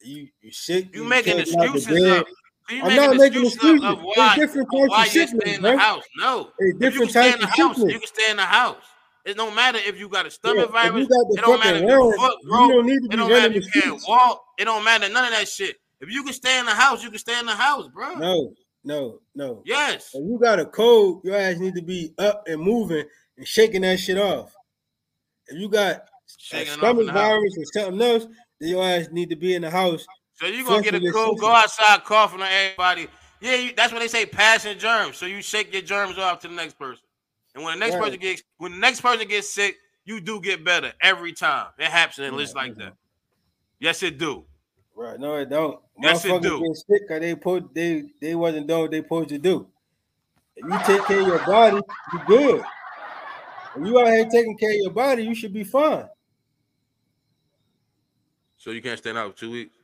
You you sick. You making out the excuses up. So you I'm not making excuses of, of There's why, different types why of you sickness, stay in bro. house. No, There's you different types of house, sickness. you can stay in the house. It don't matter if you got a stomach if virus. you It don't matter if your foot you broke. don't need to It don't matter if the you can't walk. It don't matter none of that shit. If you can stay in the house, you can stay in the house, bro. No, no, no. Yes. If you got a cold, your ass need to be up and moving and shaking that shit off. If you got a Shaking in stomach the virus or something else, your ass need to be in the house. So you gonna get a cold, go outside coughing on everybody. Yeah, you, that's what they say, passing germs. So you shake your germs off to the next person. And when the next Right. person gets when the next person gets sick, you do get better every time. It happens lists Yeah, like that. Yes, it do. Right? No, it don't. Yes, it do. get sick because they put they they wasn't doing what they supposed to do. If you take care of your body, you good. If you out here taking care of your body, you should be fine. So you can't stand out for two weeks.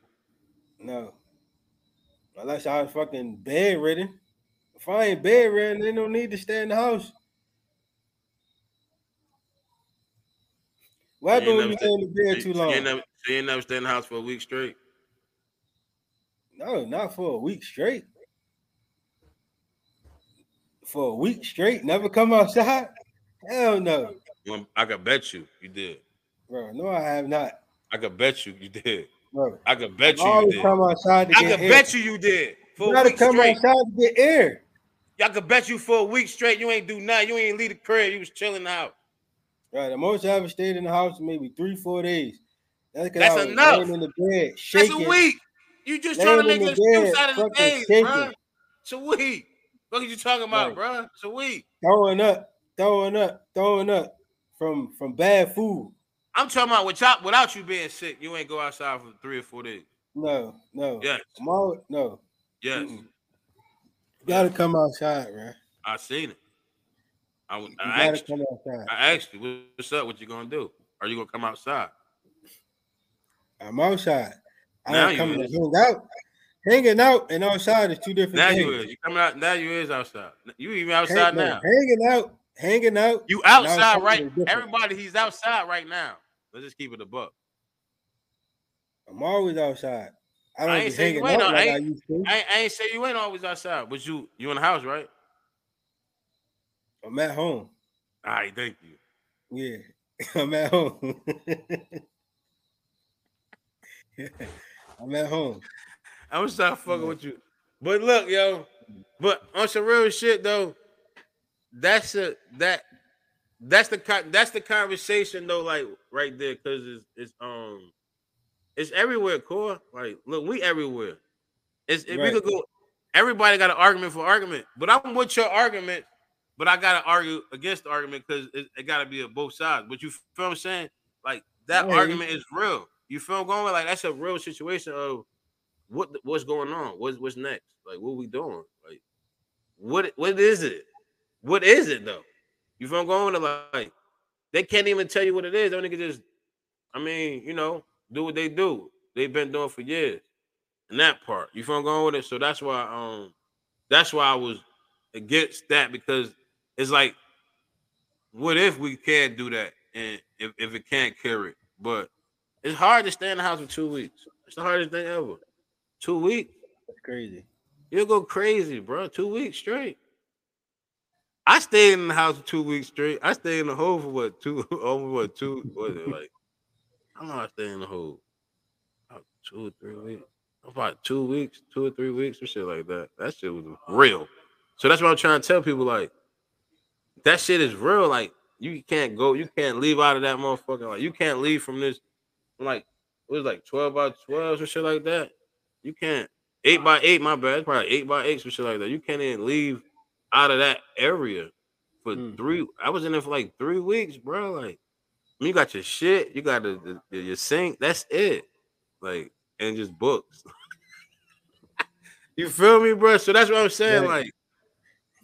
No. Unless I was fucking bedridden. If I ain't bedridden, they don't need to stay in the house. What So you happened when you stay in the bed you, too so you ain't long? never, you ain't never stay in the house for a week straight. No, not for a week straight. For a week straight, never come outside? Hell no. Well, I can bet you you did. Bro, no, I have not. I could bet you you did. Bro, I could bet you you did. come outside to I could air. bet you you did. For You gotta come straight. outside to get air. I could bet you for a week straight you ain't do nothing. You ain't leave the crib. You was chilling out. Right, the most I ever stayed in the house maybe three, four days. That's, That's I was enough. in the bed, That's a week. You just trying to make an excuse out of the days, shaking. bro. It's a week. What are you talking about, Right. bro? It's a week. throwing up, throwing up, throwing up from from bad food. I'm talking about without without you being sick, you ain't go outside for three or four days. No, no. Yes, I'm no. yes. Mm-mm. You gotta come outside, man. I seen it. I, I gotta asked you. outside. I asked you, what's up? What you gonna do? Are you gonna come outside? I'm outside. I Now come to hang out. Hanging out and outside is two different Now things. you is. You coming out? Now you is outside. You even outside no, now. Hanging out, hanging out. You and outside right? Everybody, he's outside right now. Let's just keep it a buck. I'm always outside. I don't I ain't say you ain't like I ain't-. I, I ain't say you ain't always outside, but you you in the house, right? I'm at home. All right, thank you. Yeah, I'm at home. I'm at home. I was trying to fucking with you. But look, yo, but on some real shit though, that's a that that's the that's the conversation though, like right there, because it's it's um it's everywhere, core. Like, look, we everywhere. It's if Right. we could go, everybody got an argument for argument, but I'm with your argument, but I gotta argue against the argument because it, it gotta be of both sides. But you feel what I'm saying? Like that you. argument is real. You feel what I'm going with? Like that's a real situation of what what's going on? What's what's next? Like what we doing? Like what what is it? What is it though? You feel I'm going with? Like they can't even tell you what it is. They nigga just, I mean, you know, do what they do. They've been doing for years. And that part, you feel I'm going with it? So that's why um that's why I was against that because it's like, what if we can't do that and if, if it can't carry? But it's hard to stay in the house for two weeks. It's the hardest thing ever. Two weeks. That's crazy. You'll go crazy, bro. Two weeks straight. I stayed in the house for two weeks straight. I stayed in the hole for what two over what two what is it like? How long I stay in the hole? About two or three weeks. About two weeks, two or three weeks, or shit like that. That shit was real. So that's what I'm trying to tell people. Like that shit is real. Like you can't go, you can't leave out of that motherfucker. Like you can't leave from this. Like it was like 12 by 12 or shit like that. You can't eight by eight, my bad. It's probably eight by eight or shit like that. You can't even leave out of that area for Hmm. three. I was in there for like three weeks, bro. Like you got your shit, you got the, the your sink. That's it. Like and just books. you feel me, bro? So that's what I'm saying. Right. Like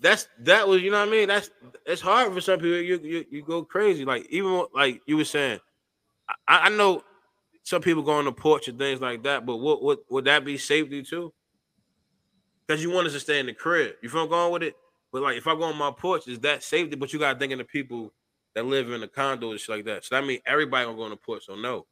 that's that was you know what I mean. That's it's hard for some people. You you, you go crazy. Like even like you were saying, I, I know some people go on the porch and things like that. But what what would that be safety too? Because you want us to stay in the crib. You feel I'm going with it? But like if I go on my porch, is that safety? But you gotta think of the people that live in the condo and shit like that. So that means everybody gonna go on the porch. So no.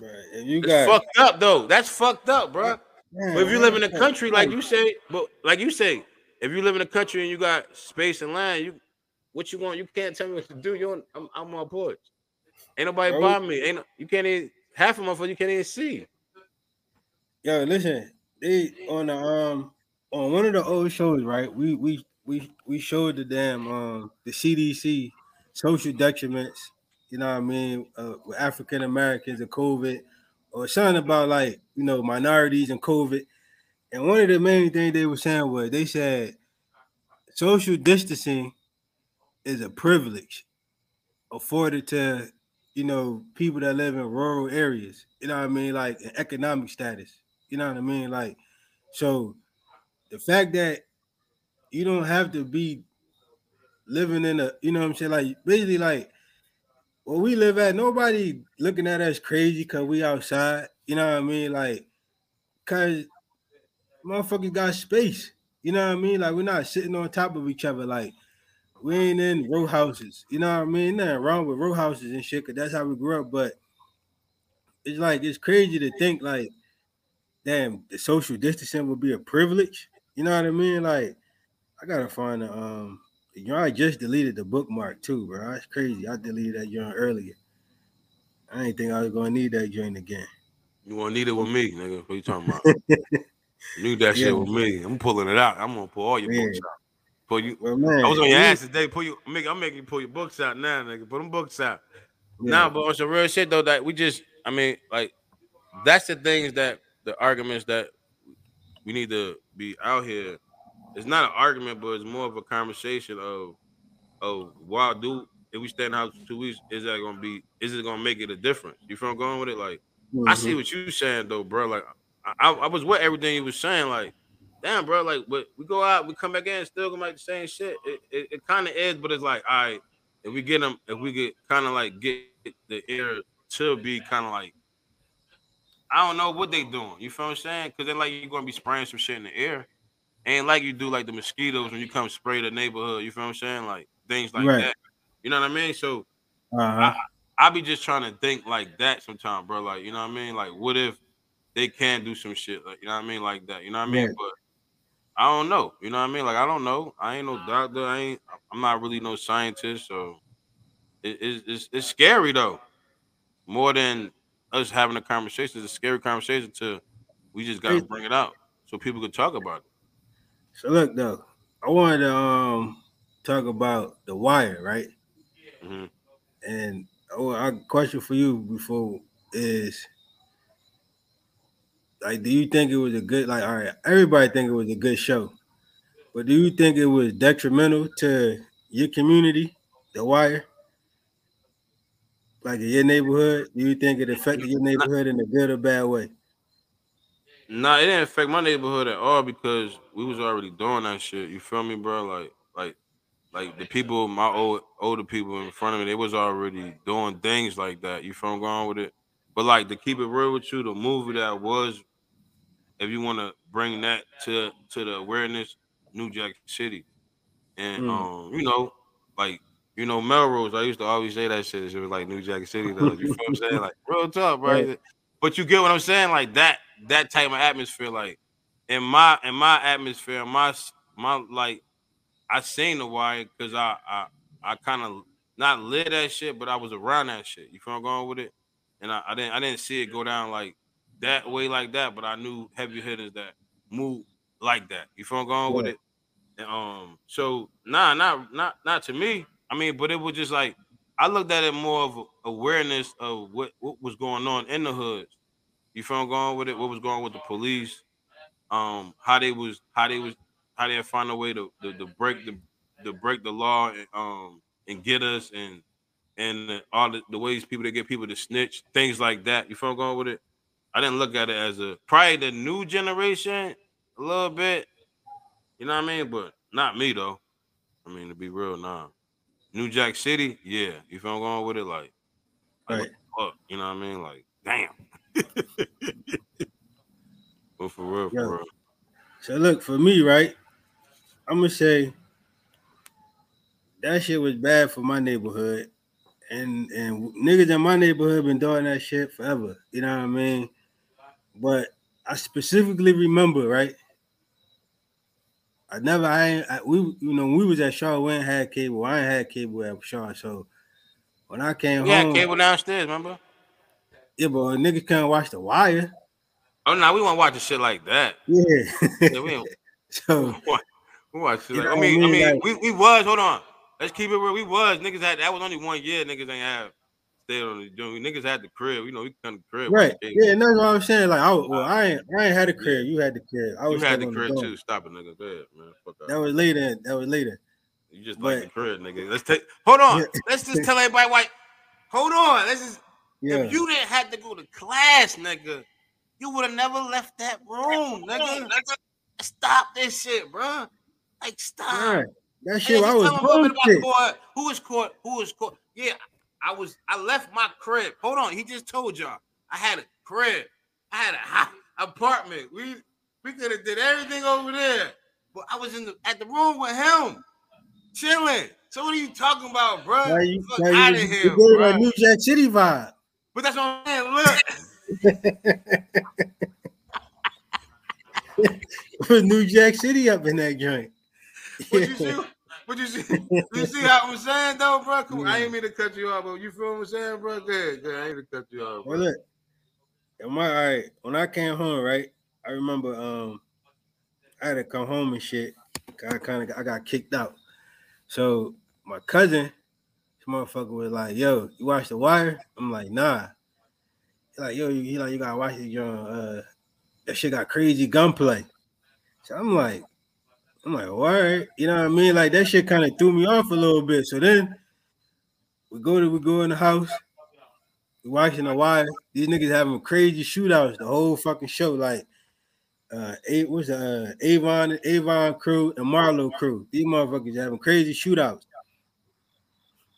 Right. and you got fucked up though. That's fucked up, bro. But if you live in the country, like you say, but like you say, if you live in the country and you got space and land, you what you want, you can't tell me what to do. You on I'm, I'm on porch. Ain't nobody Bro. by me. Ain't you can't even half of my you can't even see. Yo, listen, they on the um on one of the old shows, right? We we we we showed the damn um the CDC social detriments, you know what I mean, uh, with African Americans and COVID, or something about like you know minorities and COVID. And one of the main things they were saying was they said social distancing is a privilege afforded to you know people that live in rural areas. You know what I mean, like economic status. You know what I mean, like so. The fact that you don't have to be living in a, you know what I'm saying, like basically like where we live at, nobody looking at us crazy because we outside. You know what I mean, like because motherfuckers got space. You know what I mean? Like we're not sitting on top of each other. Like we ain't in row houses. You know what I mean? Nothing wrong with row houses and shit, cause that's how we grew up. But it's like it's crazy to think like, damn, the social distancing would be a privilege. You know what I mean? Like, I gotta find a um. You know, I just deleted the bookmark too, bro. That's crazy. I deleted that joint earlier. I didn't think I was gonna need that joint again. You want to need it with me, nigga? What you talking about? Need that Yeah. shit with me. I'm pulling it out. I'm gonna pull all your Yeah. books out. Pull you. Well, man, I was on your ass today. Pull you? I'm making, I'm making you pull your books out now, nigga. Put them books out. yeah. Nah, but on some real shit though, that we just, I mean, like, that's the things that the arguments that we need to be out here. It's not an argument, but it's more of a conversation of, of why do if we stay in the house for two weeks, is that gonna be, is it gonna make it a difference? You feel I'm going with it? Like, I Mhm. see what you saying though, bro. Like, I, I, I was with everything you was saying. Like, damn, bro. Like, but we go out, we come back in, still gonna make the same shit. It, it, it kind of is, but it's like, all right, if we get them, if we get kind of like get the air to be kind of like, I don't know what they doing. You feel what I'm saying? Because then like you're gonna be spraying some shit in the air, ain't like you do like the mosquitoes when you come spray the neighborhood. You feel what I'm saying? Like things like Right. that. You know what I mean? So Uh-huh. I be just trying to think like that sometimes, bro. Like, you know what I mean? Like, what if they can do some shit? Like, you know what I mean? Like that. You know what I mean? Yeah. But I don't know. You know what I mean? Like, I don't know. I ain't no doctor. I ain't. I'm not really no scientist. So it, it's it's scary though. More than us having a conversation, it's a scary conversation. To we just gotta bring it out so people could talk about it. So look though, I wanted to um talk about the wire, right? hmm And oh, I question for you before is like, do you think it was a good like? All right, everybody think it was a good show, but do you think it was detrimental to your community, the wire? Like in your neighborhood, do you think it affected your neighborhood in a good or bad way? Nah, it didn't affect my neighborhood at all because we was already doing that shit. You feel me, bro? Like, like, like the people, my old older people in front of me, they was already doing things like that. You feel I'm going with it? But like to keep it real with you, the movie that was, if you want to bring that to to the awareness, New Jack City, and Mm. um, you know, like you know Melrose. I used to always say that shit. It was like New Jack City, though. You feel what I'm saying? Like real talk, bro. Right. But you get what I'm saying? Like that that type of atmosphere, like in my in my atmosphere, my my like I seen the wire because I I I kind of not live that shit, but I was around that shit. You feel I'm going with it? And I, I didn't I didn't see it go down like that way like that, but I knew heavy hitters that move like that. You feel I'm going with it? And, um, so nah, not not not to me. I mean, but it was just like I looked at it more of awareness of what what was going on in the hoods. You feel going with it? What was going with the police? Um, how they was how they was how they find a way to to, to break the to break the law and um and get us and and all the, the ways people to get people to snitch things like that. You feel going with it? I didn't look at it as a probably the new generation. a little bit. You know what I mean? But not me though. I mean, to be real, nah. New Jack City, yeah. If I'm going with it, like, Right. you know what I mean? Like, damn. but for real, for Yeah. real. So look for me, right? I'm gonna say that shit was bad for my neighborhood, and and niggas in my neighborhood been doing that shit forever. You know what I mean? But I specifically remember, right? I never, I, ain't, I we, you know, we was at Shaw, we ain't had cable. I ain't had cable at Shaw, so when I came We home, cable downstairs, remember? yeah, but niggas can't watch The Wire. Oh no, we want to watch the shit like that. Yeah, Yeah, we, so we watch shit like, I what I mean, I mean? mean, Like- we, we was, hold on. Let's keep it real. We was. Niggas had that was only one year. Niggas ain't have stayed on the joint. Niggas had the crib. You know, we to the crib. right, yeah, and that's what I was saying. Like, I was, well, I ain't, I ain't had a crib. You had the crib. I You was had still the crib dorm. too. Stop it, nigga. Go ahead, man. Fuck That out. was later. That was later. You just like but- the crib, nigga. Let's take. Hold on. Yeah. Let's just tell everybody why. Hold on. Let's just. Yeah, If you didn't have to go to class, nigga, you would have never left that room, nigga. Stop this shit, bro. Like stop. right. That shit, I you was tell a little bit about court. Who is court? Who is court? Yeah, I was. I left my crib. Hold on. He just told y'all I had a crib. I had a hot apartment. We we could have did everything over there, but I was in the at the room with him, chilling. So what are you talking about, bro? Now you, Fuck now out you, of you here, it bro. New Jack City vibe. But that's what I'm saying. Look, New Jack City up in that joint. what you see? What you see? You see how I'm saying though, bro? Come on. I ain't mean to cut you off, but you feel what I'm saying, bro? Good, good. I ain't mean to cut you off. Well, Bro. look, in my all right, when I came home, right, I remember um I had to come home and shit. I kind of I got kicked out. So my cousin, this motherfucker was like, "Yo, you watch The Wire?" I'm like, "Nah." He like, "Yo, you he like you gotta watch it. Uh, that shit got crazy gunplay." So I'm like, I'm like, all right, you know what I mean? Like that shit kind of threw me off a little bit. So then we go to we go in the house. We watching the wire. These niggas having crazy shootouts the whole fucking show. Like, uh, eight what's the uh, Avon, Avon crew and Marlo crew. These motherfuckers having crazy shootouts.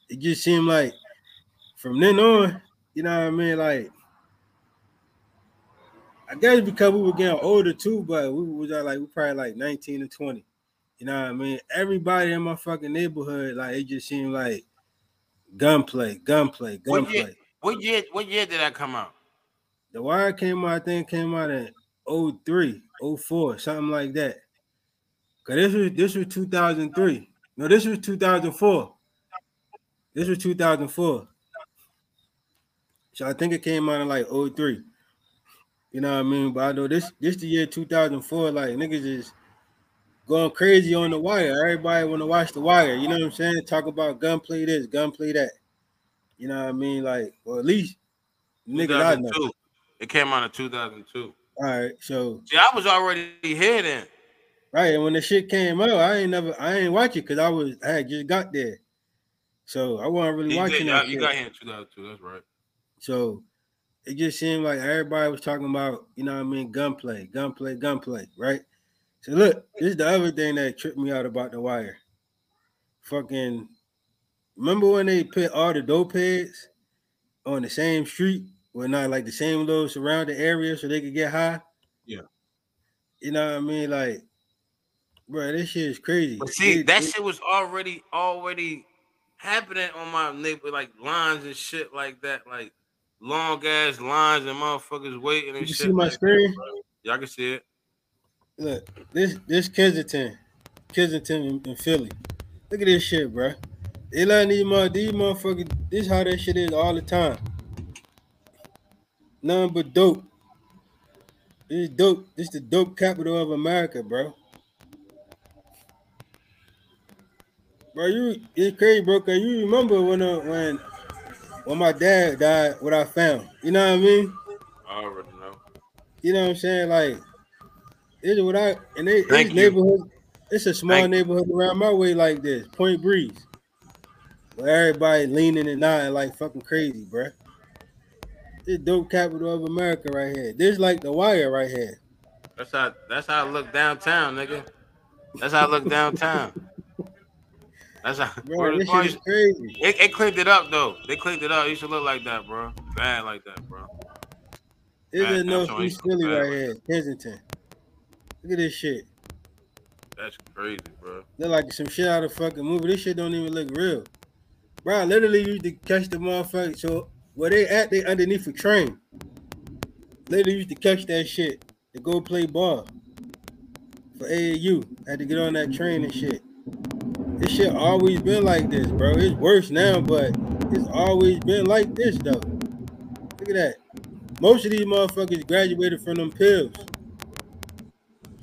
It just seemed like from then on, you know what I mean? Like, I guess because we were getting older too, but we was at like we probably like 19 and 20. You know what I mean? Everybody in my fucking neighborhood, like it just seemed like gunplay, gunplay, What year- gunplay. What year? What year did that come out? The Wire came out, I think came out in 03, 04, something like that. Cause this was this was 2003. No, this was 2004. This was 2004. So I think it came out in like 03. You know what I mean? But I know this this the year 2004, like niggas is going crazy on the wire. Everybody want to watch the wire. You know what I'm saying? Talk about gunplay this, gunplay that. You know what I mean? Like, or at least niggas I know. It came out in 2002. All right, so See, I was already here then. right, and when the shit came out, I ain't never, I ain't watch it because I was, I had just got there, so I wasn't really You, watching did, that. you got here in 2002. That's right. So it just seemed like everybody was talking about, you know what I mean, gunplay, gunplay, gunplay, right? So look, this is the other thing that tripped me out about the wire. Fucking remember when they put all the dope heads on the same street, well not like the same little surrounding area so they could get high? Yeah. You know what I mean? Like, bro, this shit is crazy. But see, They- that they- shit was already already happening on my neighbor, like lines and shit like that, like long ass lines and motherfuckers waiting and You shit. see my like screen? That. Y'all can see it. Look, this this Kensington, Kensington in, in Philly. Look at this shit, bro. They letting these mother, these motherfuckers. This how that shit is all the time. Nothing but dope. This is dope. This the dope capital of America, bro. Bro, you it's crazy, bro. Cause you remember when uh, when when my dad died, what I found. You know what I mean? I already know. You know what I'm saying? Like, this is what I and they, Thank you. neighborhood. It's a small Thank neighborhood around my way like this, Point Breeze, where everybody leaning and nodding like fucking crazy, bruh. This dope capital of America right here. This like the wire right here. That's how that's how I look downtown, nigga. That's how I look downtown. That's how Bro, this is shit is crazy. it, it cleaned it up though. They cleaned it up. It used to look like that, bro. Bad like that, bro. This Bad is downtown Northeast East Philly right here, Kensington. Look at this shit. That's crazy, bro. Look like some shit out of fucking movie. This shit don't even look real. Bro, I literally used to catch the motherfucker. So where they at, they underneath a train. Literally used to catch that shit to go play ball for AAU. Had to get on that train and shit. This shit always been like this, bro. It's worse now, but it's always been like this though. Look at that. Most of these motherfuckers graduated from them pills.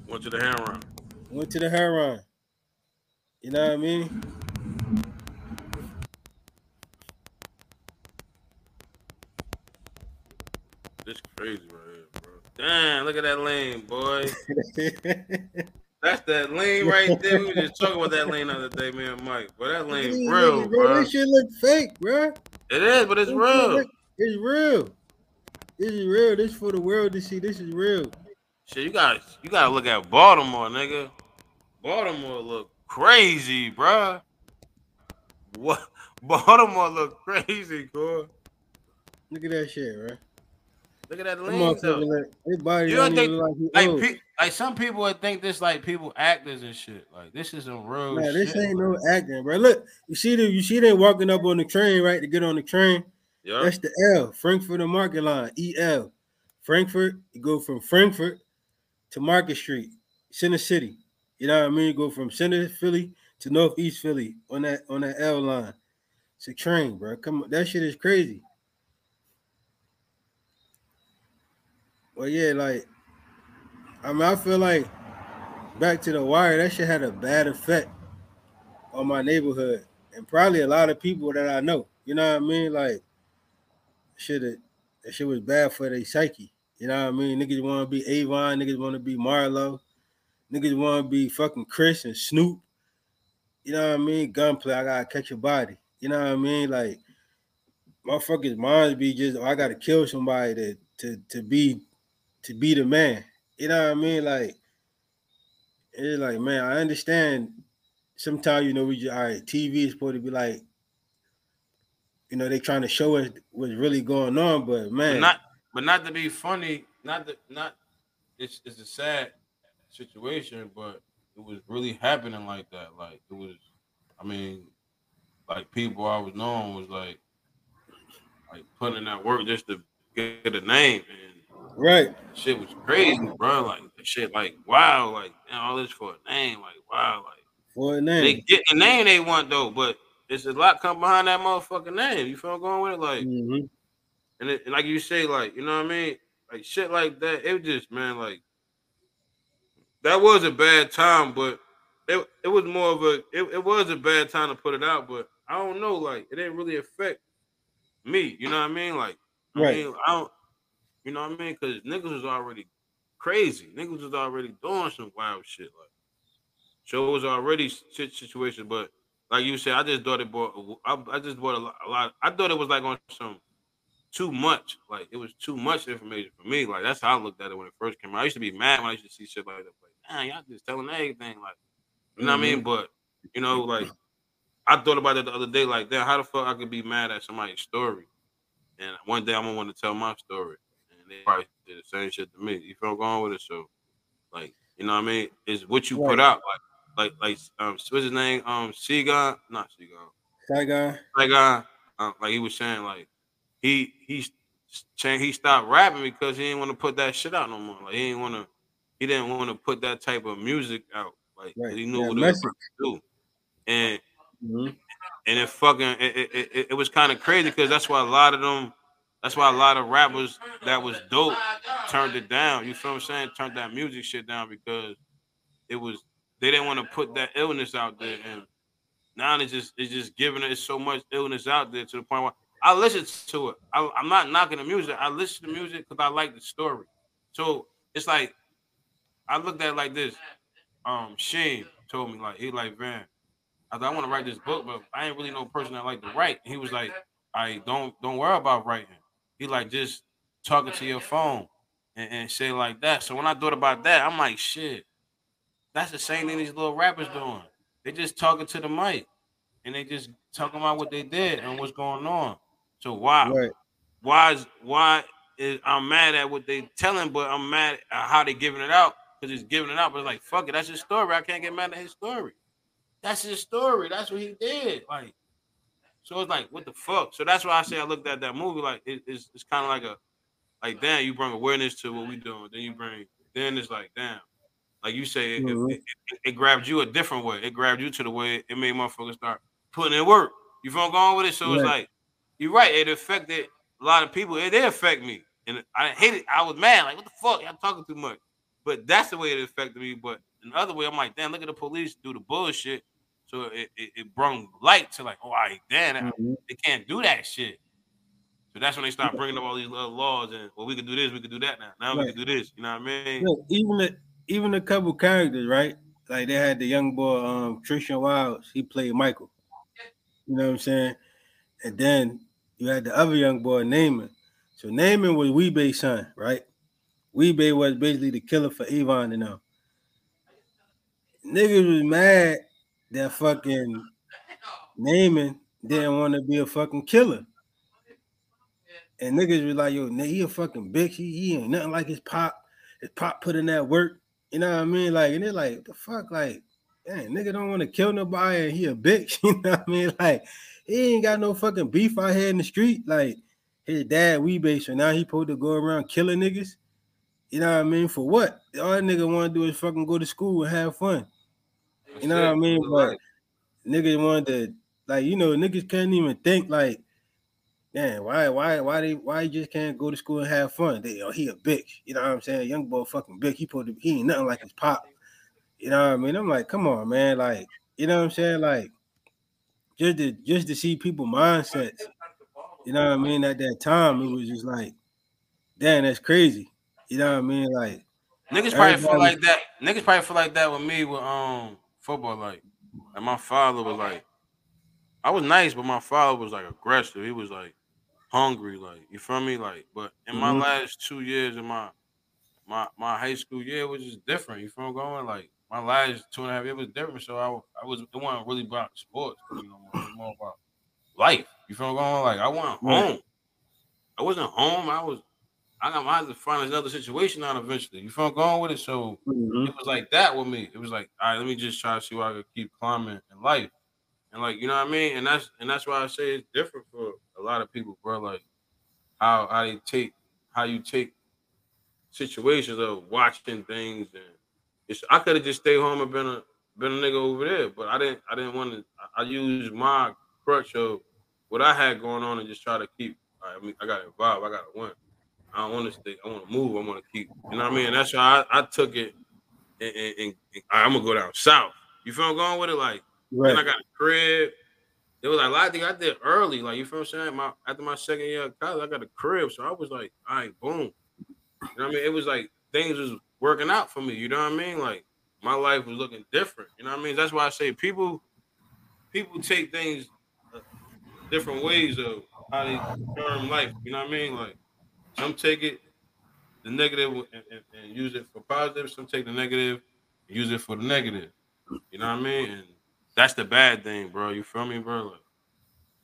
Went to the heroin. Went to the heroin. You know what I mean? This crazy right here, bro. Damn, look at that lane, boy. That's that lane right there. We were just talking about that lane the other day, man, Mike. But that lane real, bro. This shit look fake, bro. It is, but it's This real. look- It's real. This is real. This is for the world to see. This is real. Shit, you got you gotta look at Baltimore, nigga. Baltimore look crazy, bruh. What Baltimore look crazy, core. Look at that shit, bro. Look at that That lane motherfucker though. look, his You don't think- like Like, pe- like some people would think this like people actors and shit. Like this is some real Nah, shit. this ain't no acting, bro. Look, you see them, you see them walking up on the train, right? To get on the train. Yup. That's the L, Frankford and Market Line, EL. Frankford, you go from Frankford to Market Street, Center City. You know what I mean? Go from Center Philly to Northeast Philly on that on that L line. It's a train, bro. Come on, that shit is crazy. Well, yeah, like I mean, I feel like back to the wire, that shit had a bad effect on my neighborhood and probably a lot of people that I know. You know what I mean? Like shit that shit was bad for their psyche. You know what I mean? Niggas want to be Avon, niggas want to be Marlo, niggas want to be fucking Chris and Snoop. You know what I mean? Gunplay, I gotta catch a body. You know what I mean? Like motherfuckers' minds be just, oh, I gotta kill somebody to to to be to be the man. You know what I mean? Like it's like, man, I understand. Sometimes you know we just all right. TV is supposed to be like, you know, they trying to show us what's really going on, but But man, not but not to be funny, not that not it's it's a sad situation, but it was really happening like that. Like it was I mean, like people I was knowing was like like putting that work just to get a name and right? shit was crazy, bro. Like shit like wow, like man, all this for a name, like wow, like For a name. they get the name they want though, but there's a lot come behind that motherfucking name. You feel I'm going with it? Like Mhm. And, it, and like you say, like you know what I mean, like shit like that. It was just man, like that was a bad time, but it it was more of a it, it was a bad time to put it out. But I don't know, like it didn't really affect me. You know what I mean? Like I Right. mean, I don't, you know what I mean? Because niggas was already crazy. Niggas was already doing some wild shit. Like so it was already situation, but. Like you said, I just thought it bought. I, I just bought a lot, a lot. I thought it was like on some too much. Like it was too much information for me. Like that's how I looked at it when it first came out. I used to be mad when I used to see shit like that. Like, damn, y'all just telling everything. Like, you know what I mean? But you know, like I thought about it the other day. Like, damn, how the fuck I could be mad at somebody's story? And one day I'm gonna want to tell my story, and they probably did the same shit to me. You feel I'm going with it? So, like, you know what I mean? It's what you put out. Like, like, like, um, what's his name? Um, Seagon, not Seagon. Saigon. That guy, uh, like he was saying, like he he changed, he stopped rapping because he didn't want to put that shit out no more. Like he didn't want to, he didn't want to put that type of music out. Like Right. he knew That what it was to do, and Mhm. and it fucking it it, it, it was kind of crazy because that's why a lot of them, that's why a lot of rappers that was dope turned it down. You feel what I'm saying? Turned that music shit down because it was they didn't want to put that illness out there and now it's just it's just giving it so much illness out there to the point where I listen to it. I, I'm not knocking the music. I listen to music because I like the story. So it's like I looked at it like this. Um, Shane told me like he like Van. I thought I want to write this book, but I ain't really no person that like to write. He was like, I don't don't worry about writing. He like just talking to your phone and, and shit like that. So when I thought about that, I'm like, shit, that's the same thing these little rappers doing. They just talking to the mic and they just talking about what they did and what's going on. So why Right. why is why is I'm mad at what they telling, but I'm mad at how they giving it out because he's giving it out. But it's like fuck it, that's his story. I can't get mad at his story. That's his story. That's what he did. Like, so it's like what the fuck. So that's why I say I looked at that movie like it, it's it's kind of like a like damn, you bring awareness to what we doing. Then you bring then it's like damn, like you say it, Mhm. it, it, it grabbed you a different way. It grabbed you to the way it made motherfuckers start putting in work. You feel I'm going with it? So it's like you're right. It affected a lot of people. It did affect me, and I hated. I was mad. Like what the fuck? Y'all talking too much. But that's the way it affected me. But another way, I'm like, damn, look at the police do the bullshit. So it, it, it brought light to like, oh, all right, damn, Mhm. they can't do that shit. So that's when they start bringing up all these little laws and well, we could do this, we could do that now. Now we Right. can do this. You know what I mean? Look, even the even a couple characters, right? Like they had the young boy, um, Tristan Wilds. He played Michael. You know what I'm saying? And then you had the other young boy, Namond. So Namond was Wee-Bey's son, right? Wee-Bey was basically the killer for Avon and them. Niggas was mad that fucking Namond didn't want to be a fucking killer. And niggas was like, yo, he a fucking bitch. He, he ain't nothing like his pop. His pop put in that work. You know what I mean? Like, and they're like, the fuck? Like, damn, nigga don't want to kill nobody and he a bitch. You know what I mean? Like, he ain't got no fucking beef out here in the street. Like, his dad Wee-Bey, so now he supposed to go around killing niggas. You know what I mean? For what? All that nigga want to do is fucking go to school and have fun. You know what I mean? But niggas wanted to, like, you know, niggas can't even think like, man, why, why, why they, why he just can't go to school and have fun? They, oh, he a bitch. You know what I'm saying? Young boy, fucking bitch. He supposed to, he ain't nothing like his pop. You know what I mean? I'm like, come on, man. Like, you know what I'm saying? Like, just to just to see people mindsets. You know what I mean? At that time, it was just like, damn, that's crazy. You know what I mean? Like, Niggas probably feel Everybody- like that. Niggas probably feel like that with me with um football. Like, and my father was like, I was nice, but my father was like aggressive. He was like hungry, like you feel me? Like, but in my Mhm. last two years of my my my high school year was just different. You feel me going? Like my last two and a half years was different. So I I was it wasn't really about sports. You know, it more about life. You feel me going? Like I went home. I wasn't home. I was. I got my to find another situation out eventually. You feel me going with it? So mhm, it was like that with me. It was like, all right, let me just try to see where I could keep climbing in life. And like, you know what I mean? And that's and that's why I say it's different for a lot of people, bro. Like how how they take how you take situations of watching things and it's I could have just stayed home and been a been a nigga over there, but I didn't I didn't want to I, I used my crutch of what I had going on and just try to keep I mean I got involved, I gotta win. I don't want to stay, I want to move, I want to keep, you know what I mean? That's why I, I took it and, and, and- and I'm gonna go down south. You feel I'm going with it? Like then I got a crib. It was like a lot of things I did early. Like you feel what I'm saying? My after my second year of college, I got a crib. So I was like, all right, boom. You know what I mean? It was like things was working out for me. You know what I mean? Like my life was looking different. You know what I mean? That's why I say people people take things uh, different ways of how they term life. You know what I mean? Like some take it the negative and, and, and use it for positive. Some take the negative and use it for the negative. You know what I mean? And that's the bad thing, bro. You feel me, bro? Like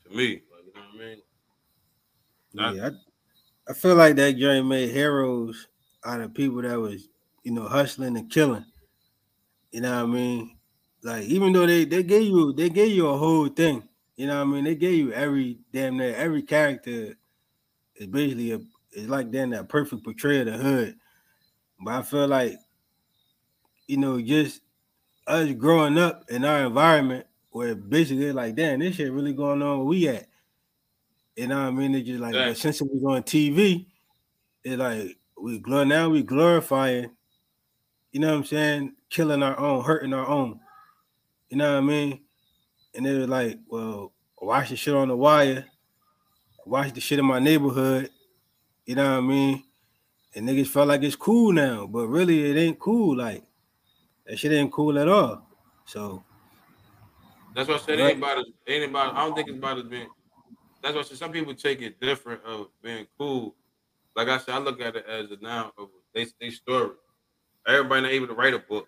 to me, like you know what I mean? That- Yeah, I, I feel like that joint made heroes out of people that was, you know, hustling and killing. You know what I mean? Like even though they they gave you they gave you a whole thing. You know what I mean? They gave you every damn near every character is basically a it's like damn that perfect portrayal of the hood. But I feel like, you know, just us growing up in our environment where basically like, damn, this shit really going on where we at. You know what I mean? It's just like Yeah. since it was on TV, it's like we glor now we glorifying, you know what I'm saying, killing our own, hurting our own. You know what I mean? And they was like, well, watch the shit on the wire, watch the shit in my neighborhood, you know what I mean? And niggas felt like it's cool now, but really it ain't cool. Like that shit ain't cool at all. So That's what I said. Right. ain't about it. Ain't about. I don't think it's about it being. That's what I said. Some people take it different of being cool. Like I said, I look at it as a now of they they story. Everybody not able to write a book.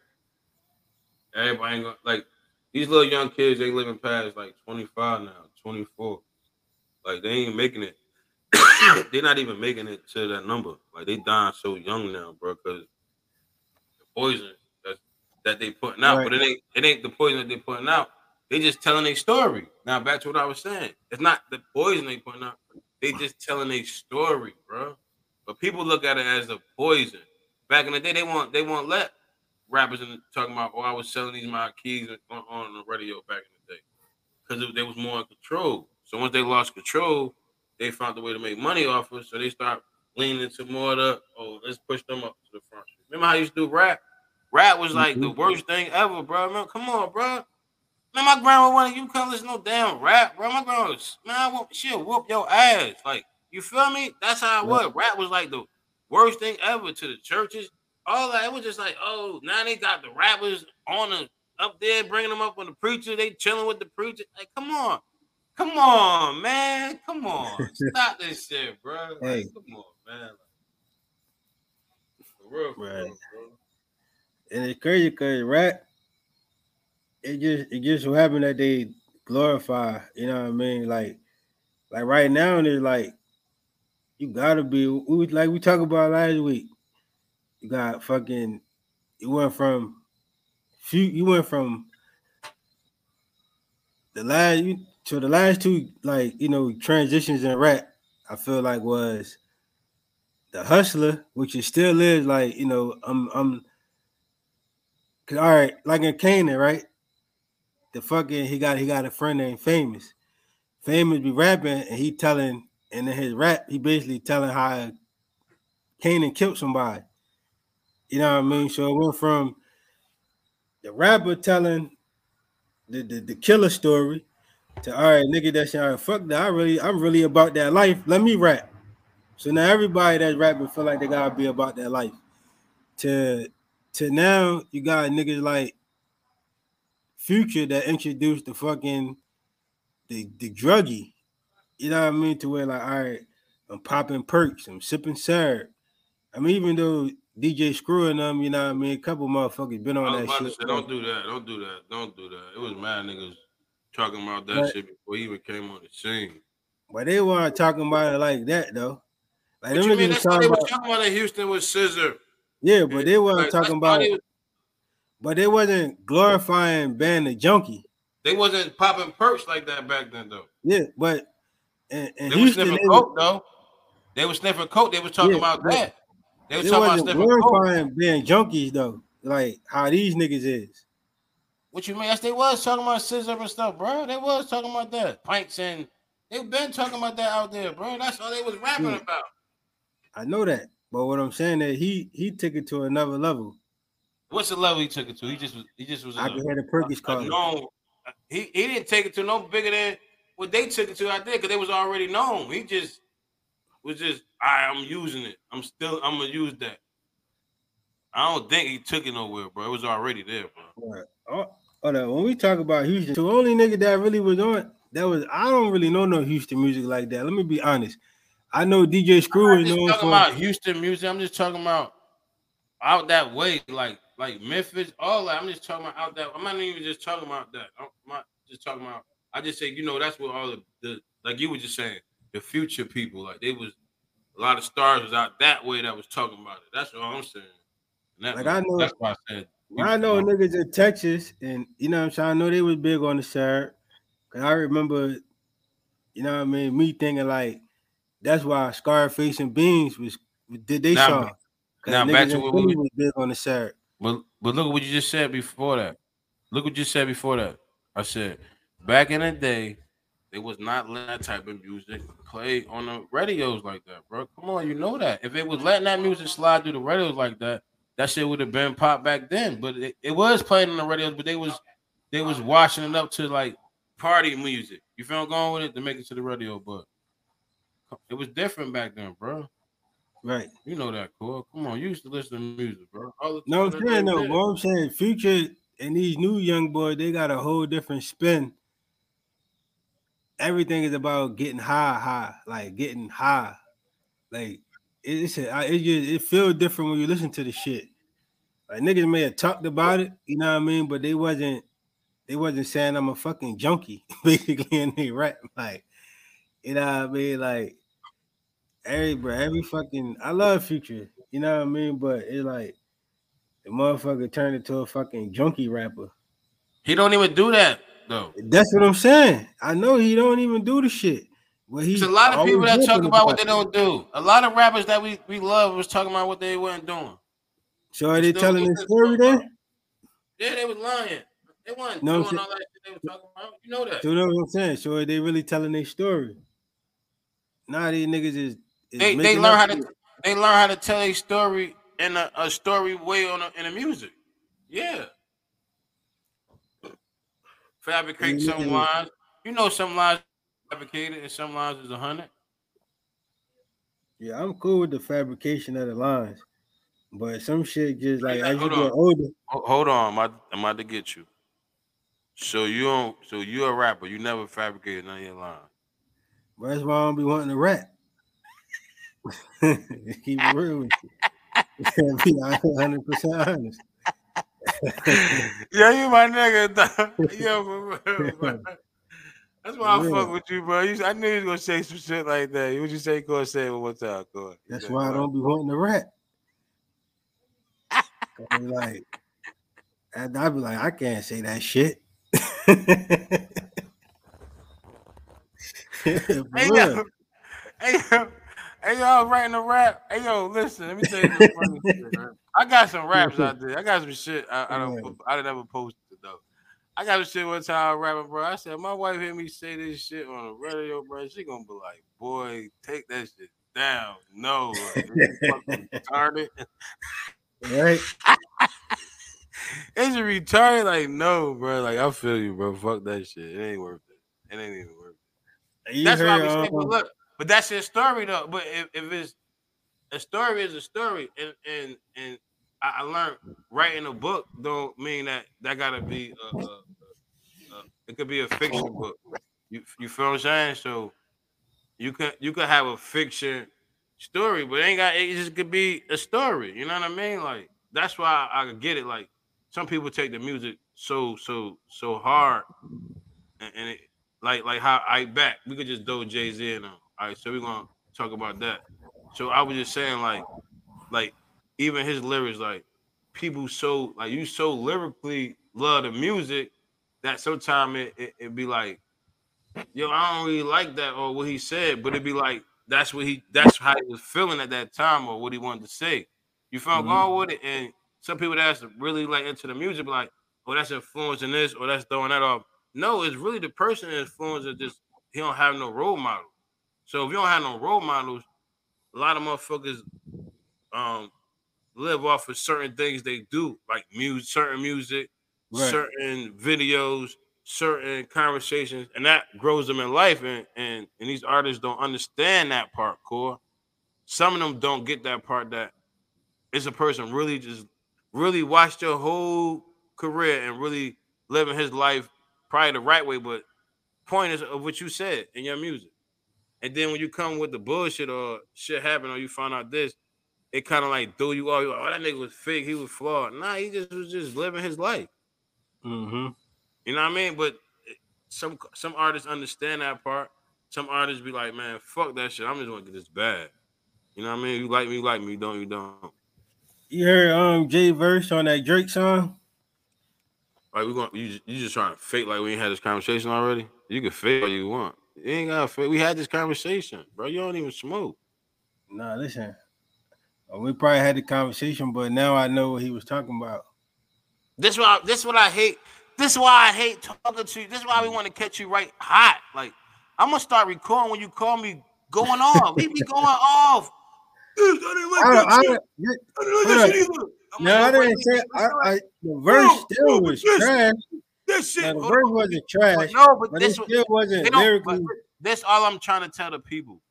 Everybody ain't gonna like these little young kids. They living past like twenty five now, twenty four. Like they ain't making it. They're not even making it to that number. Like they dying so young now, bro. Because the poison that that they putting out, Right. but it ain't it ain't the poison that they putting out. They just telling a story. Now back to what I was saying. It's not the poison they putting out. They just telling a story, bro. But people look at it as a poison. Back in the day, they want they won't let rappers in talking about, oh, I was selling these my keys on, on the radio back in the day because they was more in control. So once they lost control, they found a way to make money off of. it. So they start leaning into more of the, oh, let's push them up to the front. Remember how you used to do rap? Rap was like the mm-hmm. worst thing ever, bro. Man, come on, bro. Man, my grandma wanted you couldn't listen no damn rap, bro. My grandma was, man, I whoop, she'll whoop your ass. Like, you feel me? That's how it was. Rap was like the worst thing ever to the churches. All that it was just like, oh, now they got the rappers on the up there, bringing them up on the preacher. They chilling with the preacher. Like, come on, come on, man, come on, stop this shit, bro. Like, Hey. come on, man. For real, for real, Right. and it's crazy because rap, it just it just so happened that they glorify, you know what I mean? Like, like right now, it's like you gotta be we, like we talked about last week. You got fucking you went from few you went from the last you to the last two like you know transitions in rap. I feel like was the hustler, which it still is like you know I'm I'm Cause all right, like in Kanan, right? The fucking he got he got a friend named Famous. Famous be rapping and he telling and in his rap he basically telling how Kanan killed somebody. You know what I mean? So it went from the rapper telling the the, the killer story to all right, nigga, that's all right, fuck that. I really I'm really about that life. Let me rap. So now everybody that's rapping feel like they gotta be about that life. To to now you got niggas like Future that introduced the fucking the the druggie. You know what I mean? To where like, all right, I'm popping perks, I'm sipping syrup. I mean, even though DJ screwing them, you know what I mean? A couple motherfuckers been on that shit. say, don't do that. Don't do that. Don't do that. It was mad niggas talking about that But- shit before he even came on the scene. But they weren't talking about it like that though. Like What them you mean? That's talking about, talking about in Houston with Scissor. yeah, but they weren't Like, talking about, was- but they wasn't glorifying ban the junkie. they wasn't popping perks like that back then though. Yeah, but in They was Houston, sniffing they, coke though. They was sniffing coke. They was talking Yeah, about that. They was talking about sniffing coke. glorifying being junkies though. Like how these niggas is. What you mean? Yes, they was talking about scissor and stuff, bro. They was talking about that. Pints and they've been talking about that out there, bro. That's all they was rapping Yeah. about. I know that, but what I'm saying is he he took it to another level. What's the level he took it to? He just was he just was I a- can hear the Perkies a calling. known. He he didn't take it to no bigger than what they took it to out there because they was already known. He just was just I I'm using it. I'm still I'm gonna use that. I don't think he took it nowhere, bro. It was already there, bro. Right. Oh, oh hold on. When we talk about Houston, the only nigga that really was on that was I don't really know no Houston music like that. Let me be honest. I know DJ Screw is known talking for about Houston music. I'm just talking about out that way, like like Memphis, all that. I'm just talking about out that. I'm not even just talking about that. I'm not just talking about. I just say, you know, that's what all the, the like you were just saying, the future people, like they was a lot of stars was out that way that was talking about it. That's what I'm saying. And that Like, I know- That's why I said. I know niggas in Texas, and you know what I'm saying. I know they was big on the shirt. Cause I remember, you know what I mean, me thinking like that's why Scarface and Beans was did they Now- song. now back to what we- was big on the shirt. But but look at what you just said before that. Look what you said before that. I said back in the day, they was not letting that type of music play on the radios like that, bro. Come on, you know that. If it was letting that music slide through the radios like that, that shit would have been pop back then. But it, it was playing on the radios, but they was they was washing it up to like party music. You feel I'm going with it to make it to the radio, but it was different back then, bro. Right. You know that, cool. Come on, you used to listen to music, bro. No, I'm saying though, what I'm saying, future and these new young boys, they got a whole different spin. Everything is about getting high, high, like getting high. Like it's a, I- it just it feels different when you listen to the shit. Like niggas may have talked about it, you know what I mean, but they wasn't they wasn't saying I'm a fucking junkie, basically, in they rap. Like, you know what I mean? Like every bro, every fucking I love future, you know what I mean? But it's like the motherfucker turned into a fucking junkie rapper. He don't even do that though. That's what I'm saying. I know he don't even do the shit. But he's a lot of people that talk about what they don't do. A lot of rappers that we, we love was talking about what they weren't doing. So are they Still telling get the story then? Yeah, they was lying. They weren't No, doing all that shit they were talking about. You know that. So that's what I'm saying. So are they really telling their story? Nah, these niggas is, is They they learn how to they learn how to tell a story in a, a story way on a, in the music. Yeah. Fabricate some lines. You know some lines fabricated and some lines is a hundred. Yeah, I'm cool with the fabrication of the lines, but some shit just like Yeah, as you get older. Hold on, I'm about, I'm about to get you. So you don't so you're a rapper, you never fabricated none of your lines. But that's why I don't be wanting to rap. Keep it real with you. be 100 percent honest. Yeah, you my nigga. Yo, bro. That's why I For fuck with you, bro. You, I knew you was gonna say some shit like that. What you say? And say it one time. On. That's Yeah, why I don't be wanting to rap. I'm like, and I be like, I can't say that shit. Hey yo, hey yo, hey yo, I was writing a rap. Hey yo, listen, let me tell you this funny shit. I got some raps out there. I got some shit I, I don't I didn't ever post it though. I got a shit one time rapping, bro. I said my wife hear me say this shit on the radio, bro. She gonna be like, boy, take that shit down. No, like, retarded. Right? It's a retarded, like no, bro. Like I feel you, bro. Fuck that shit. It ain't worth it. It ain't even worth it. You That's why we say, but look, but that's your story though. But if, if it's a story is a story, and and and I, I learned writing a book don't mean that that gotta be a, a, a, it could be a fiction book. You you feel what I'm saying? So you can you could have a fiction story, but it ain't got it just could be a story. You know what I mean? Like that's why I, I get it. Like some people take the music so so so hard, and, and it like like how I back we could just do Jay Z on. All right, so we're gonna talk about that. So I was just saying like like even his lyrics like people so like you so lyrically love the music that sometimes it, it it be like yo I don't really like that or what he said, but it'd be like that's what he that's how he was feeling at that time or what he wanted to say. You feel Mhm. going with it, and some people that's really like into the music be like, oh that's influencing this or that's throwing that off. No, it's really the person influencing just he don't have no role model. So if you don't have no role models, a lot of motherfuckers um live off of certain things they do, like music, certain music, Right. certain videos, certain conversations, and that grows them in life. And and and these artists don't understand that part, core. Some of them don't get that part that it's a person really just really watched your whole career and really living his life probably the right way, but point is of what you said in your music. And then when you come with the bullshit or shit happen or you find out this, it kind of like threw you off. Like, oh, that nigga was fake. He was flawed. Nah, he just was just living his life. Mm-hmm. You know what I mean? But some some artists understand that part. Some artists be like, man, fuck that shit. I'm just gonna get this bad. You know what I mean? You like me, you like me. You don't, you don't. You heard um Jay verse on that Drake song? Like we going you just, you just trying to fake like we ain't had this conversation already. You can fake all you want. You ain't gotta fake. We had this conversation, bro. You don't even smoke. Nah, listen. Uh, We probably had the conversation, but now I know what he was talking about. This why this what I hate. This is why I hate talking to you. This is why we want to catch you right hot. Like I'm gonna start recording when you call me going off. we be going off. I I, that I, shit. yeah, I didn't like that shit no, I didn't say I, I the verse Bro, still bro, was this- trash. This shit. Now, the verse wasn't trash, No, but but it this still wasn't lyrically. But that's all I'm trying to tell the people.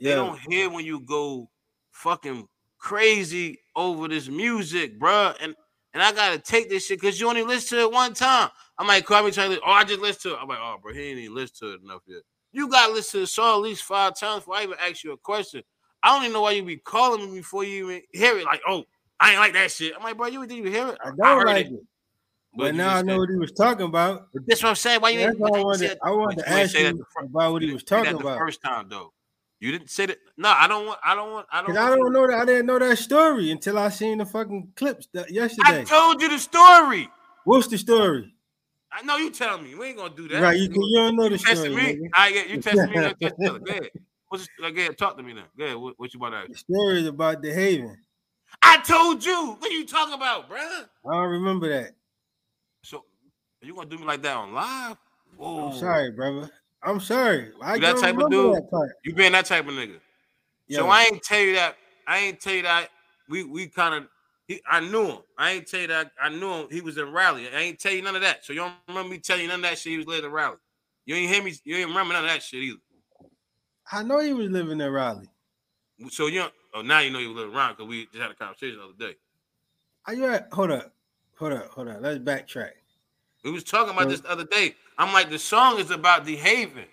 They Yeah, don't hear when you go fucking crazy over this music, bruh. And and I gotta take this shit because you only listen to it one time. I might call me trying to, oh, I just listened to it. I'm like, oh, bro, he ain't even listen to it enough yet. You gotta listen to the song at least five times before I even ask you a question. I don't even know why you be calling me before you even hear it. Like, oh, I ain't like that shit. I'm like, bro, you didn't even hear it. I don't heard like it. But, you now I know said- what he was talking about. But that's what I'm saying. Why you That's ain't? I wanted, said- I wanted to ask you about what he was talking about. first time though. You didn't say that. No, I don't want. I don't want. I don't. I don't know that I didn't know that story until I seen the fucking clips that yesterday. I told you the story. What's the story? I know you tell me. We ain't gonna do that. Right, you, can, you don't know the You story. testing me. I get you testing me. Test. Go ahead. What's go ahead, talk to me now. Go ahead. What, what you about to The story is about DeHaven. I told you. What are you talking about, bruh? I don't remember that. So you gonna do me like that on live? Whoa. I'm sorry, brother. I'm sorry. I You that type of dude? You being that type of nigga. So Yo, I ain't tell you that. I ain't tell you that. We we kind of. I knew him. I ain't tell you that. I knew him. He was in Raleigh. I ain't tell you none of that. So you don't remember me telling you none of that shit. He was living in Raleigh. You ain't hear me. You ain't remember none of that shit either. I know he was living in Raleigh. So you. Oh, now you know you live around because we just had a conversation the other day. Are you at? Hold up. Hold up. Hold up. Let's backtrack. We was talking about this the other day. I'm like, the song is about DeHaven.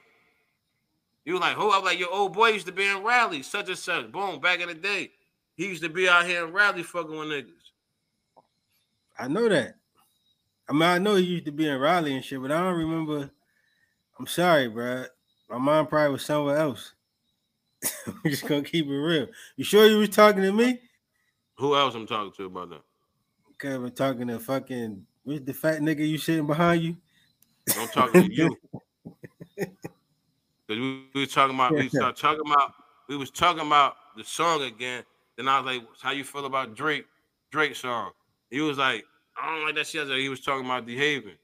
You were like, who? I'm like, your old boy used to be in Raleigh, such and such. Boom, back in the day. He used to be out here in Raleigh fucking with niggas. I know that. I mean, I know he used to be in Raleigh and shit, but I don't remember. I'm sorry, bro. My mind probably was somewhere else. I'm just gonna keep it real. You sure you was talking to me? Who else I'm talking to about that? Okay, I'm talking to fucking what's the fat nigga you sitting behind you? I'm talking to you. Because we, we was talking about, we started talking about, we was talking about the song again. Then I was like, how you feel about Drake, Drake song? He was like, I don't like that shit. Said, He was talking about DeHaven.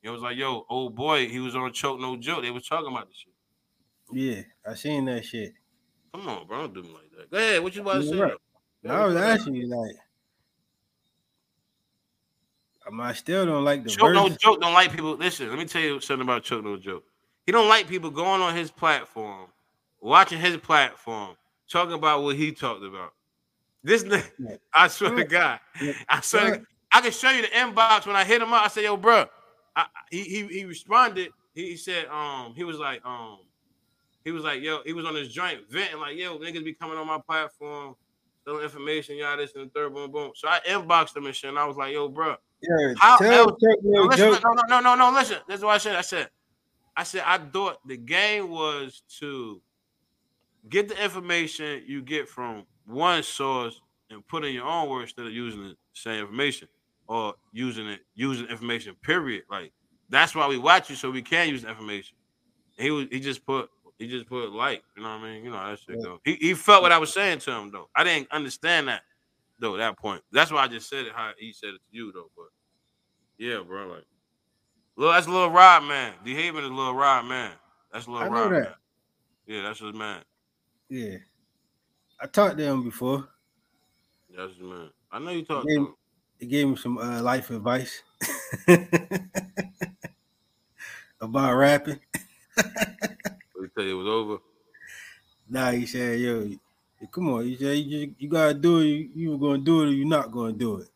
He was like, yo, old boy, he was on Choke No Joke. They was talking about the shit. Yeah, I seen that shit. Come on, bro. Don't do me like that. Go ahead. What you about to say? right. I was asking you like, I still don't like the Choke No. Joke don't like people. Listen, let me tell you something about Choke No Joke. He don't like people going on his platform, watching his platform, talking about what he talked about. This, nigga- I swear to. God, I swear, to Right. God, I can show you the inbox when I hit him up. I said, "Yo, bro," I, he, he he responded. He, he said, um, he was like, um, he was like, yo, he was on his joint venting, like, yo, niggas be coming on my platform, selling information, y'all this and the third, boom, boom. So I inboxed him and shit, and I was like, yo, bro, Yeah, How tell else- no, no listen, no, no, no, no, listen. That's what I said. I said, I said, I thought the game was to get the information you get from one source and put in your own words instead of using the same information or using it, using information, period. Like that's why we watch you so we can use the information. He was he just put he just put like, you know what I mean? You know that shit Yeah. go. He he felt what I was saying to him though. I didn't understand that though, that point. That's why I just said it how he said it to you though. But yeah, bro, like Little, that's a Little Rod Man. DeHaven is Little Rod Man. That's Little I Rod that. Man. Yeah, that's his man. Yeah, I talked to him before. That's his man. I know you talked to him. He gave me some uh, life advice about rapping. But he you it was over. Nah, he said, "Yo, come on." Said, "You, you gotta do it. You, you were gonna do it, or you're not gonna do it."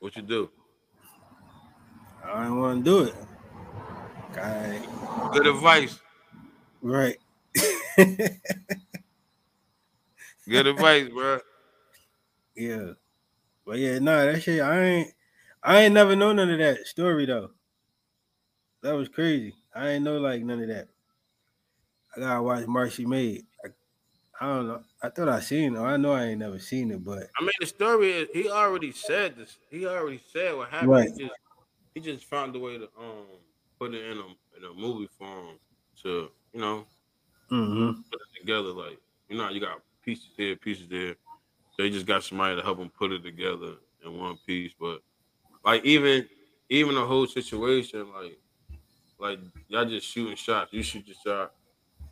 What you do? I don't want to do it. Okay, Good advice. right. Good advice, bro. yeah, but yeah, nah, that shit. I ain't. I ain't never know none of that story though. That was crazy. I ain't know like none of that. I gotta watch Marcy Made. I, I don't know. I thought I seen it. I know I ain't never seen it, but I mean, the story is he already said this. He already said what happened. Right. He just he just found a way to um put it in a in a movie form to you know hmm put it together. Like you know, you got pieces here, pieces there. They just got somebody to help them put it together in one piece. But like even even the whole situation, like like y'all just shooting shots. You shoot your shot,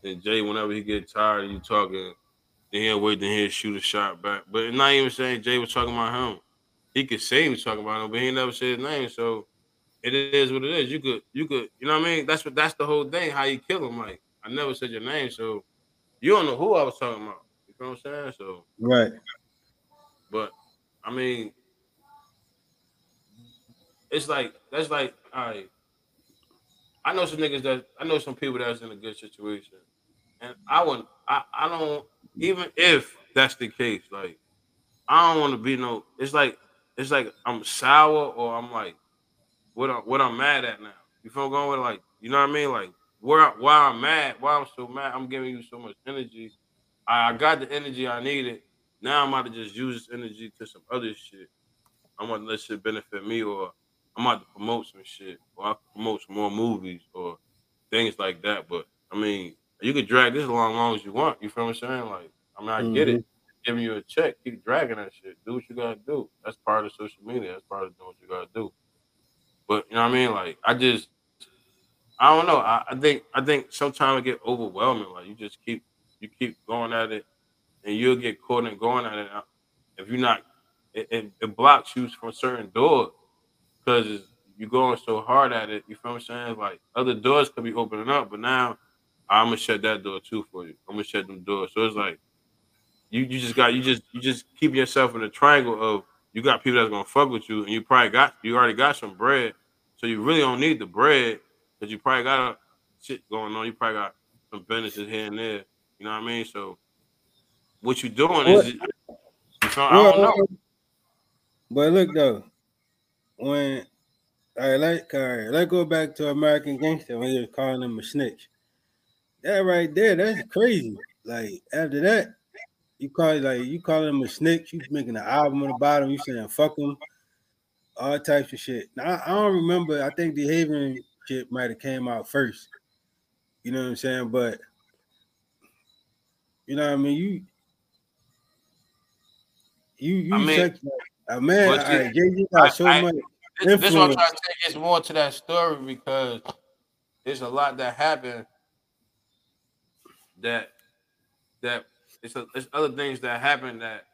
and Jay, whenever he get tired of you talking, then he'll wait, then he'll shoot a shot back. But it's not even saying Jay was talking about him. He could say he was talking about him, but he never said his name. So it is what it is. You could, you could, you know what I mean? That's what that's the whole thing. How you kill him? Like I never said your name, so you don't know who I was talking about. You know what I'm saying? So, right. but I mean, it's like that's like all right. I know some niggas that I know some people that's in a good situation, and I would I, I don't even if that's the case, like I don't want to be no. It's like it's like I'm sour or I'm like what I'm what I'm mad at now. You feel going with like you know what I mean? Like where why I'm mad, why I'm so mad. I'm giving you so much energy. I, I got the energy I needed. Now I'm about to just use this energy to some other shit. I'm gonna let shit benefit me, or I'm about to promote some shit, or I promote some more movies or things like that. But I mean, you could drag this along as long as you want. You feel what I'm saying? Like, I mean, I get it. Mm-hmm. Giving you a check, keep dragging that shit. Do what you gotta do. That's part of social media. That's part of doing what you gotta do. But you know what I mean? Like, I just, I don't know. I, I think, I think sometimes it get overwhelming. Like, you just keep, you keep going at it, and you'll get caught in going at it. If you're not, it, it, it blocks you from certain doors because you're going so hard at it. You feel what I'm saying? Like other doors could be opening up, but now I'm gonna shut that door too for you. I'm gonna shut them doors. So it's like you you just got you just you just keep yourself in a triangle of you got people that's gonna fuck with you, and you probably got you already got some bread, so you really don't need the bread because you probably got a shit going on. You probably got some businesses here and there. You know what I mean? So what you doing is you I don't know. But look though, when right, like all right, let's go back to American Gangster when he was calling him a snitch. That right there, that's crazy. Like after that, you call it like you calling him a snitch, you making an album on the bottom, you saying fuck him, all types of shit. Now I, I don't remember. I think DeHaven shit might have came out first. You know what I'm saying? But you know what I mean. You you you I mean, check man. all right, see, Jay-Z got I- so I- much. This, this what I'm trying to take is more to that story because there's a lot that happened that that it's a, it's other things that happen that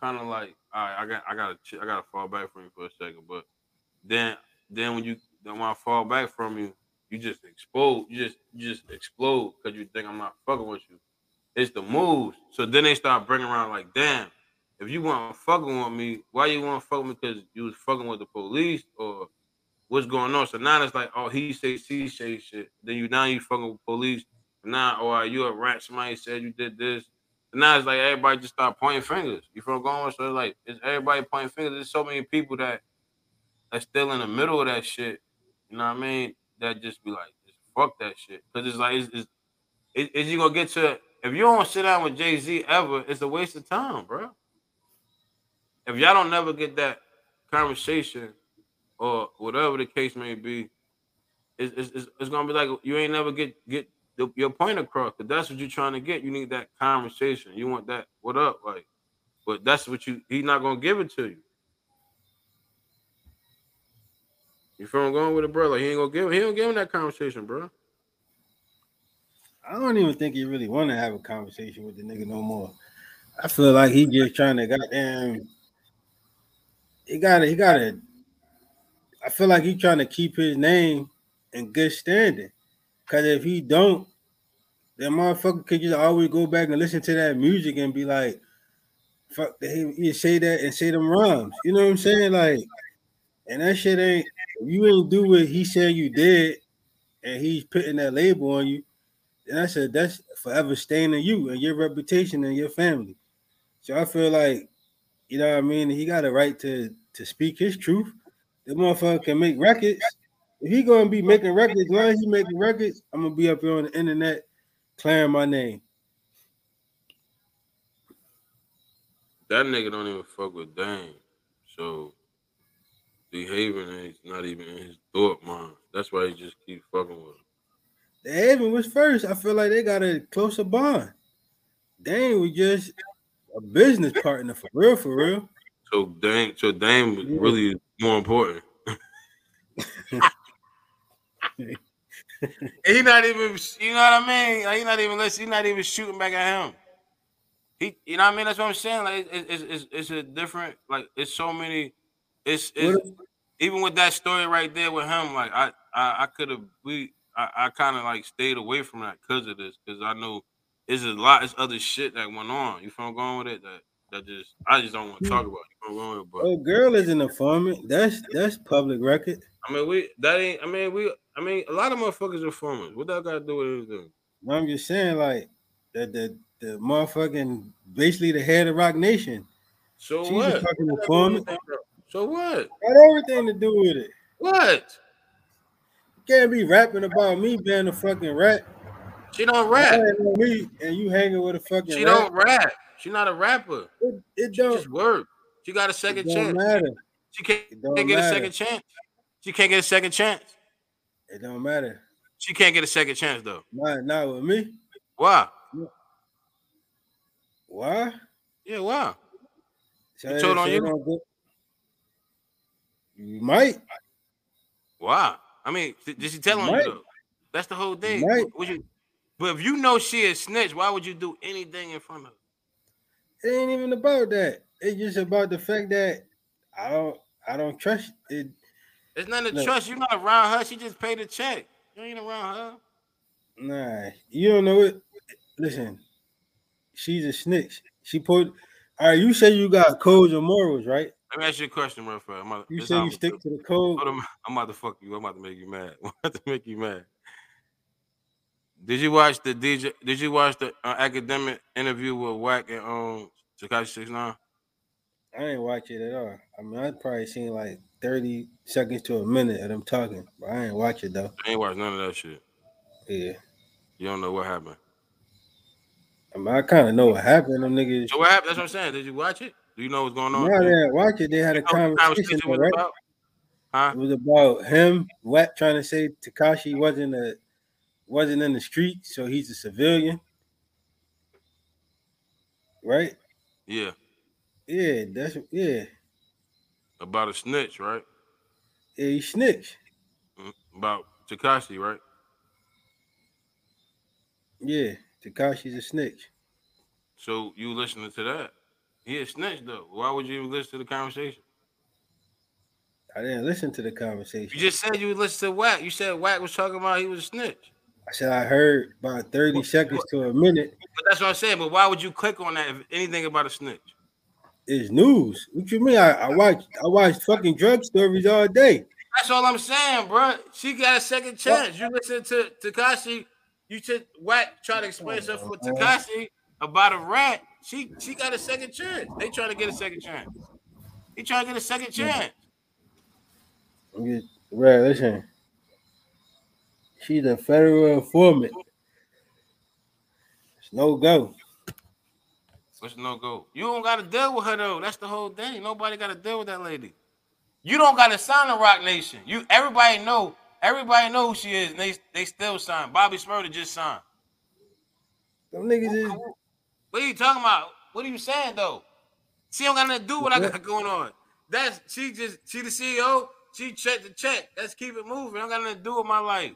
kind of like all right, I got I gotta I gotta fall back from you for a second, but then then when you then when I fall back from you, you just explode. You just you just explode because you think I'm not fucking with you. It's the moves. So then they start bringing around like, damn, if you want fucking with me, why you want to fuck with me? Because you was fucking with the police or what's going on? So now it's like, oh, he say she say shit. Then you now you fucking with police. Now, are you a rat? Somebody said you did this. And now it's like everybody just start pointing fingers. You feel going? So it's like it's everybody pointing fingers. There's so many people that that's still in the middle of that shit. You know what I mean? That just be like, just fuck that shit. Cause it's like, it's, it's, is, is you gonna get to if you don't sit down with Jay Z ever, it's a waste of time, bro. If y'all don't never get that conversation or whatever the case may be, it's, it's, it's, it's gonna be like you ain't never get get the, your point across. Cause that's what you're trying to get. You need that conversation. You want that what up, like, but that's what you. He's not gonna give it to you. You feel I'm going with it, bro? Like he ain't gonna give. He don't give him that conversation, bro. I don't even think he really want to have a conversation with the nigga no more. I feel like he just trying to goddamn. He got to He got to. I feel like he trying to keep his name in good standing. Cause if he don't, that motherfucker could just always go back and listen to that music and be like, "Fuck," he, he say that and say them rhymes. You know what I'm saying? Like, and that shit ain't. You ain't do what he said you did, and he's putting that label on you, And I said, that's forever staining you and your reputation and your family. So I feel like, you know what I mean. He got a right to to speak his truth. The motherfucker can make records. If he gonna be making records, as long as he making records, I'm gonna be up here on the internet clearing my name. That nigga don't even fuck with Dame. So DeHaven is not even in his thought mind. That's why he just keep fucking with him. DeHaven was first. I feel like they got a closer bond. Dame was just a business partner for real, for real. So Dame, so Dame was Yeah. really more important. he not even, you know what I mean? Like, he not even listen. He not even shooting back at him. He, you know what I mean? That's what I'm saying. Like, it, it's, it's, it's a different. Like, it's so many. It's, it's even with that story right there with him. Like, I, I, I could have. We, I, I kind of like stayed away from that because of this. Because I know it's a lot. It's other shit that went on. You feel I'm going with it? That, that just, I just don't want to talk about. It. You feel I'm going with it? But Oh, girl is an informant. That's that's public record. I mean, we that ain't. I mean, we. I mean, a lot of motherfuckers are formers. What that got to do with anything? I'm just saying, like, the the the motherfucking basically the head of Roc Nation. So She's what? fucking informant. So what? Got everything to do with it. What? You can't be rapping about me being a fucking rat. She don't rap. Me and you hanging with a fucking She rat. don't rap. She not a rapper. It, it She don't, just work. She got a second don't chance. matter. She can't, can't get a second chance. She can't get a second chance. It don't matter. She can't get a second chance though. Not not with me. Why? Why? Yeah, why? It told on you? You might. Why? I mean, did she tell on you though? That's the whole thing. Would you, but if you know she is snitch, why would you do anything in front of her? It ain't even about that. It's just about the fact that I don't I don't trust it. It's nothing to Look. trust. You're not around her. She just paid a check. You ain't around her. Nah, you don't know it. Listen, she's a snitch. She put all right, you say you got codes and morals, right? Let me ask you a question, real fast. You say you stick to the code. I'm about to fuck you. I'm about to make you mad. I'm about to make you mad. Did you watch the DJ? Did you watch the uh, academic interview with Wack and um Tekashi Six Nine? I ain't watch it at all. I mean, I probably seen like 30 seconds to a minute of them talking, but I ain't watch it though. I ain't watch none of that shit. Yeah. You don't know what happened. I mean, I kind of know what happened. Them niggas. So what happened? That's what I'm saying. Did you watch it? Do you know what's going on? No, they watch it. They had a You know what the conversation, was right? about? Huh? It was about him, Watt trying to say Tekashi wasn't a wasn't in the street, so he's a civilian. Right? Yeah, Yeah, that's yeah. About a snitch, right? Yeah, he snitched. Mm, About Tekashi, right? Yeah, Tekashi's a snitch. So you listening to that? He a snitch though. Why would you even listen to the conversation? I didn't listen to the conversation. You just said you would listen to Wack. You said Wack was talking about he was a snitch. I said I heard about 30 seconds to a minute But that's what I'm saying. But why would you click on that if anything about a snitch? Is news. What you mean? I, I watch I watch fucking drug stories all day. That's all I'm saying, bro. She got a second chance. You listen to Tekashi. You took Wack try to explain something for oh, Tekashi about a rat. She she got a second chance. They trying to get a second chance. He trying to get a second chance. Right, listen. She's a federal informant. It's no go. What's no go? You don't got to deal with her though. That's the whole thing. Nobody got to deal with that lady. You don't got to sign a Roc Nation. You everybody know. Everybody know who she is. And they they still sign. Bobby Shmurda just signed. Them niggas is What are you talking about? What are you saying though? She don't got nothing to do with what I got going on. That's she just she the CEO. She check the check. Let's keep it moving. I don't got nothing to do with my life.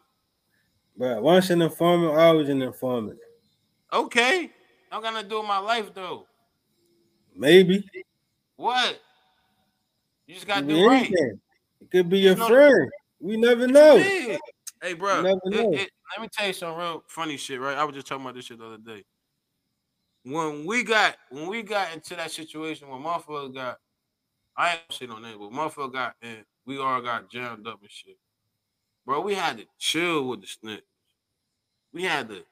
But once an informant, always an informant. Okay. I don't got nothing to do with my life though. Maybe. What? You just gotta do right. anything. It could be your No. friend. We never know. Hey, bro. You never know. let me tell you some real funny shit, right? I was just talking about this shit the other day. When we got when we got into that situation when motherfucker got, I ain't shit on that, but motherfucker got and we all got jammed up and shit. Bro, we had to chill with the snitch. We had to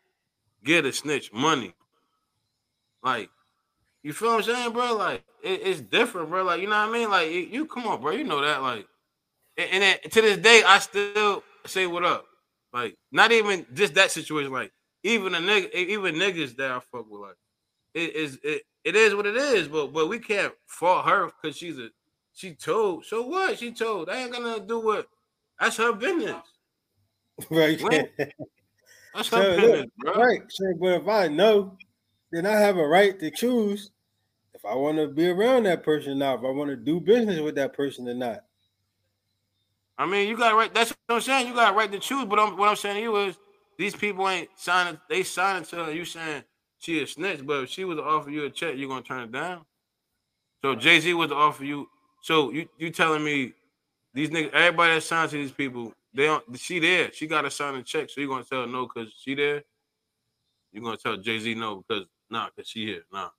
get a snitch money. Like, you feel what I'm saying, bro? Like, it- it's different, bro. Like, you know what I mean? Like, you, you come on, bro. You know that. Like, and, and then to this day, I still say what up. Like, not even just that situation. Like, even a nigga, even niggas that I fuck with, like, it is it, it is what it is. But but we can't fault her because she's a she told. So what? She told. I ain't gonna do what. That's her business. Right. That's her So, look, business, bro. right. So, but if I know, then I have a right to choose if I want to be around that person or not, if I want to do business with that person or not. I mean, you got right. That's what I'm saying. You got right to choose. But I'm, what I'm saying to you is, these people ain't signing. They signing to her. You saying she a snitch, but if she was to offer you a check, you're gonna turn it down. So Jay Z was to offer you. So you you telling me these niggas, everybody that signed to these people, they don't. She there. She got to sign a check. So you're gonna tell her no because she there. You're gonna tell Jay Z no because nah, because she here. Nah.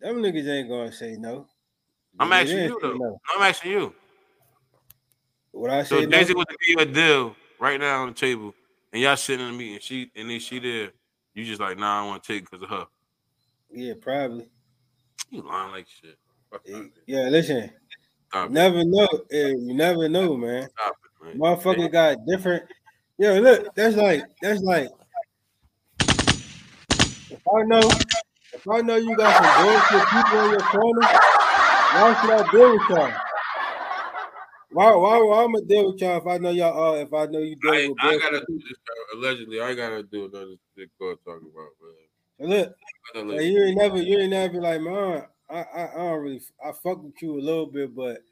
Them niggas ain't gonna say no. I'm They asking you though. no. I'm asking you. What I So say? Z no? was to give you a deal right now on the table, and y'all sitting in the meeting. She and then she there. You just like, nah, I want to take because of her. Yeah, probably. You lying like shit. Fuck out of here. Yeah, listen. Stop it. Never know. eh, You never know, man. Stop it, man. Motherfucker got different. Yo, look, that's like that's like I know if I know you got some bullshit people in your corner, why should I deal with y'all? Why why why I'm gonna deal with y'all if I know y'all uh if I know you deal I, with I gotta do this. Allegedly, I gotta do another big call talking about, man. Look, like, you ain't never you ain't never like, man, I, I I don't really I fuck with you a little bit, but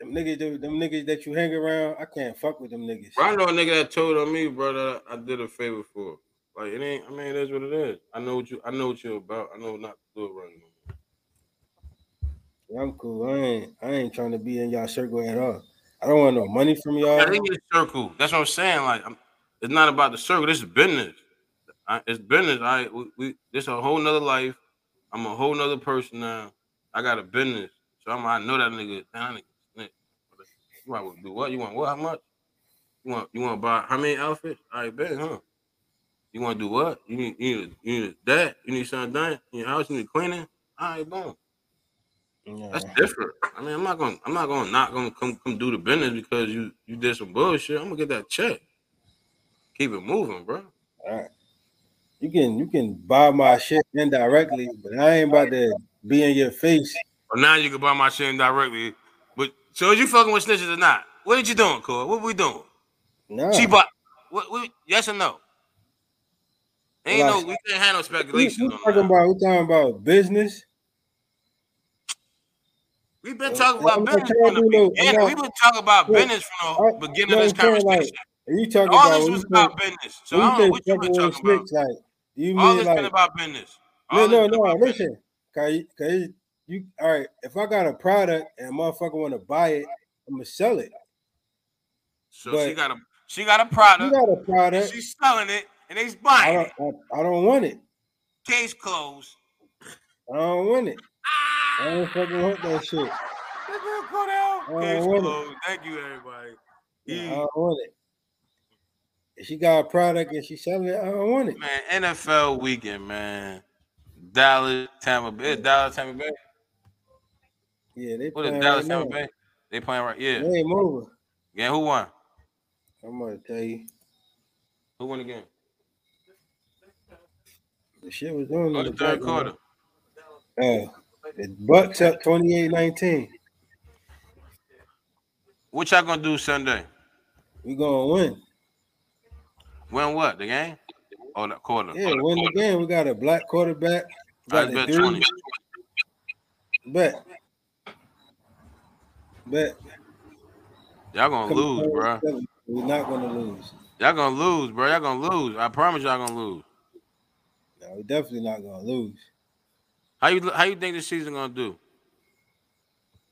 them niggas them, them niggas that you hang around, I can't fuck with them niggas. Bro, I know a nigga that told on me, brother. I did a favor for. Like it ain't. I mean, it is what it is. I know what you. I know what you're about. I know not to do it right now. I'm cool. I ain't I ain't trying to be in y'all circle at all. I don't want no money from y'all. Yeah, they need a circle. That's what I'm saying. Like, I'm, it's not about the circle. This is business. I, it's business. I we, we this a whole nother life. I'm a whole nother person now. I got a business, so I'm. I know that nigga. That nigga snitch. You want to do what? You want what? How much? You want you want to buy how many outfits? I right, bet, huh? You want to do what? You need you need you need that. You need something done in your house. You need cleaning. All right, boom. Yeah. That's different. I mean, I'm not gonna, I'm not gonna not gonna come come do the business because you you did some bullshit. I'm gonna get that check. Keep it moving, bro. All right. You can you can buy my shit indirectly, but I ain't about to be in your face. But now you can buy my shit indirectly. But so you fucking with snitches or not? What did you doing, Cole? What we doing? No. She bought. What, what? Yes or no? Ain't I- no. We can't have no we, speculation we on talking that. about we talking about business. We've been talking about I'm business from the no- beginning. We've been talking about Look, business from I- the beginning no, of this like, conversation. And you talking All about this was about business. So I don't know what you been talking about. like do you All mean this like been about business. no All this no no listen, cause, cause you all right. If I got a product and a motherfucker want to buy it, I'm gonna sell it. So But- she got a she got a product. got a product. she's selling it, and they's I buying it. don't I, I don't want it. Case closed. I don't want it. I Ah! don't fucking want that shit. That girl go down. I don't Case want it. closed. Thank you, everybody. I Yeah. don't want it. If she got a product and she selling it, I don't want it. Man, NFL weekend, man. Dallas, Tampa Bay. Dallas, Tampa Bay. Yeah, they What is playing Dallas, right Tampa now. Bay? They playing right. Yeah. Game over. Yeah. Who won? I'm gonna tell you, Who won the game? The shit was on Oh, in the third quarter. Uh, the Bucs up 28-19. What y'all gonna do Sunday? We gonna win. Win what? The game? Oh, the quarter. Yeah, win the game. We got a black quarterback. We I bet twenty. Bet. Bet. Y'all gonna Come lose, bro. We're not gonna lose. Y'all gonna lose, bro. Y'all gonna lose. I promise y'all gonna lose. No, we're definitely not gonna lose. How you how you think this season gonna do?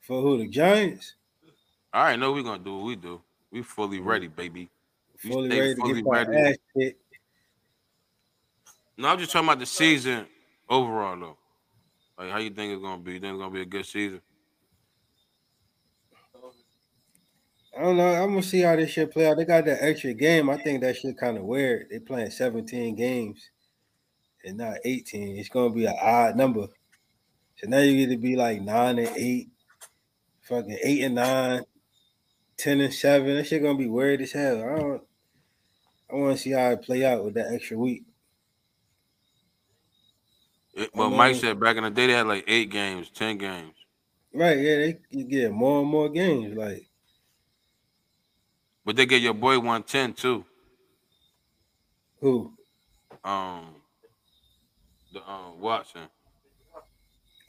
For who? The Giants? All right, know we're gonna do what we do. We fully mm. ready, baby. We Fully ready to fully ready. No, I'm just talking about the season overall though. Like how you think it's gonna be? You think it's gonna be a good season? I don't know. I'm gonna see how this shit play out. They got that extra game. I think that shit kind of weird. They playing 17 games and not 18. It's gonna be an odd number. So now you get to be like nine and eight, fucking eight and nine, 10 and seven. That shit gonna be weird as hell. I don't. I want to see how it play out with that extra week. It, well, mean- Mike said back in the day they had like eight games, ten games. Right? Yeah, they you get more and more games. Like But they get your boy one ten too. who? Um, the um Watson.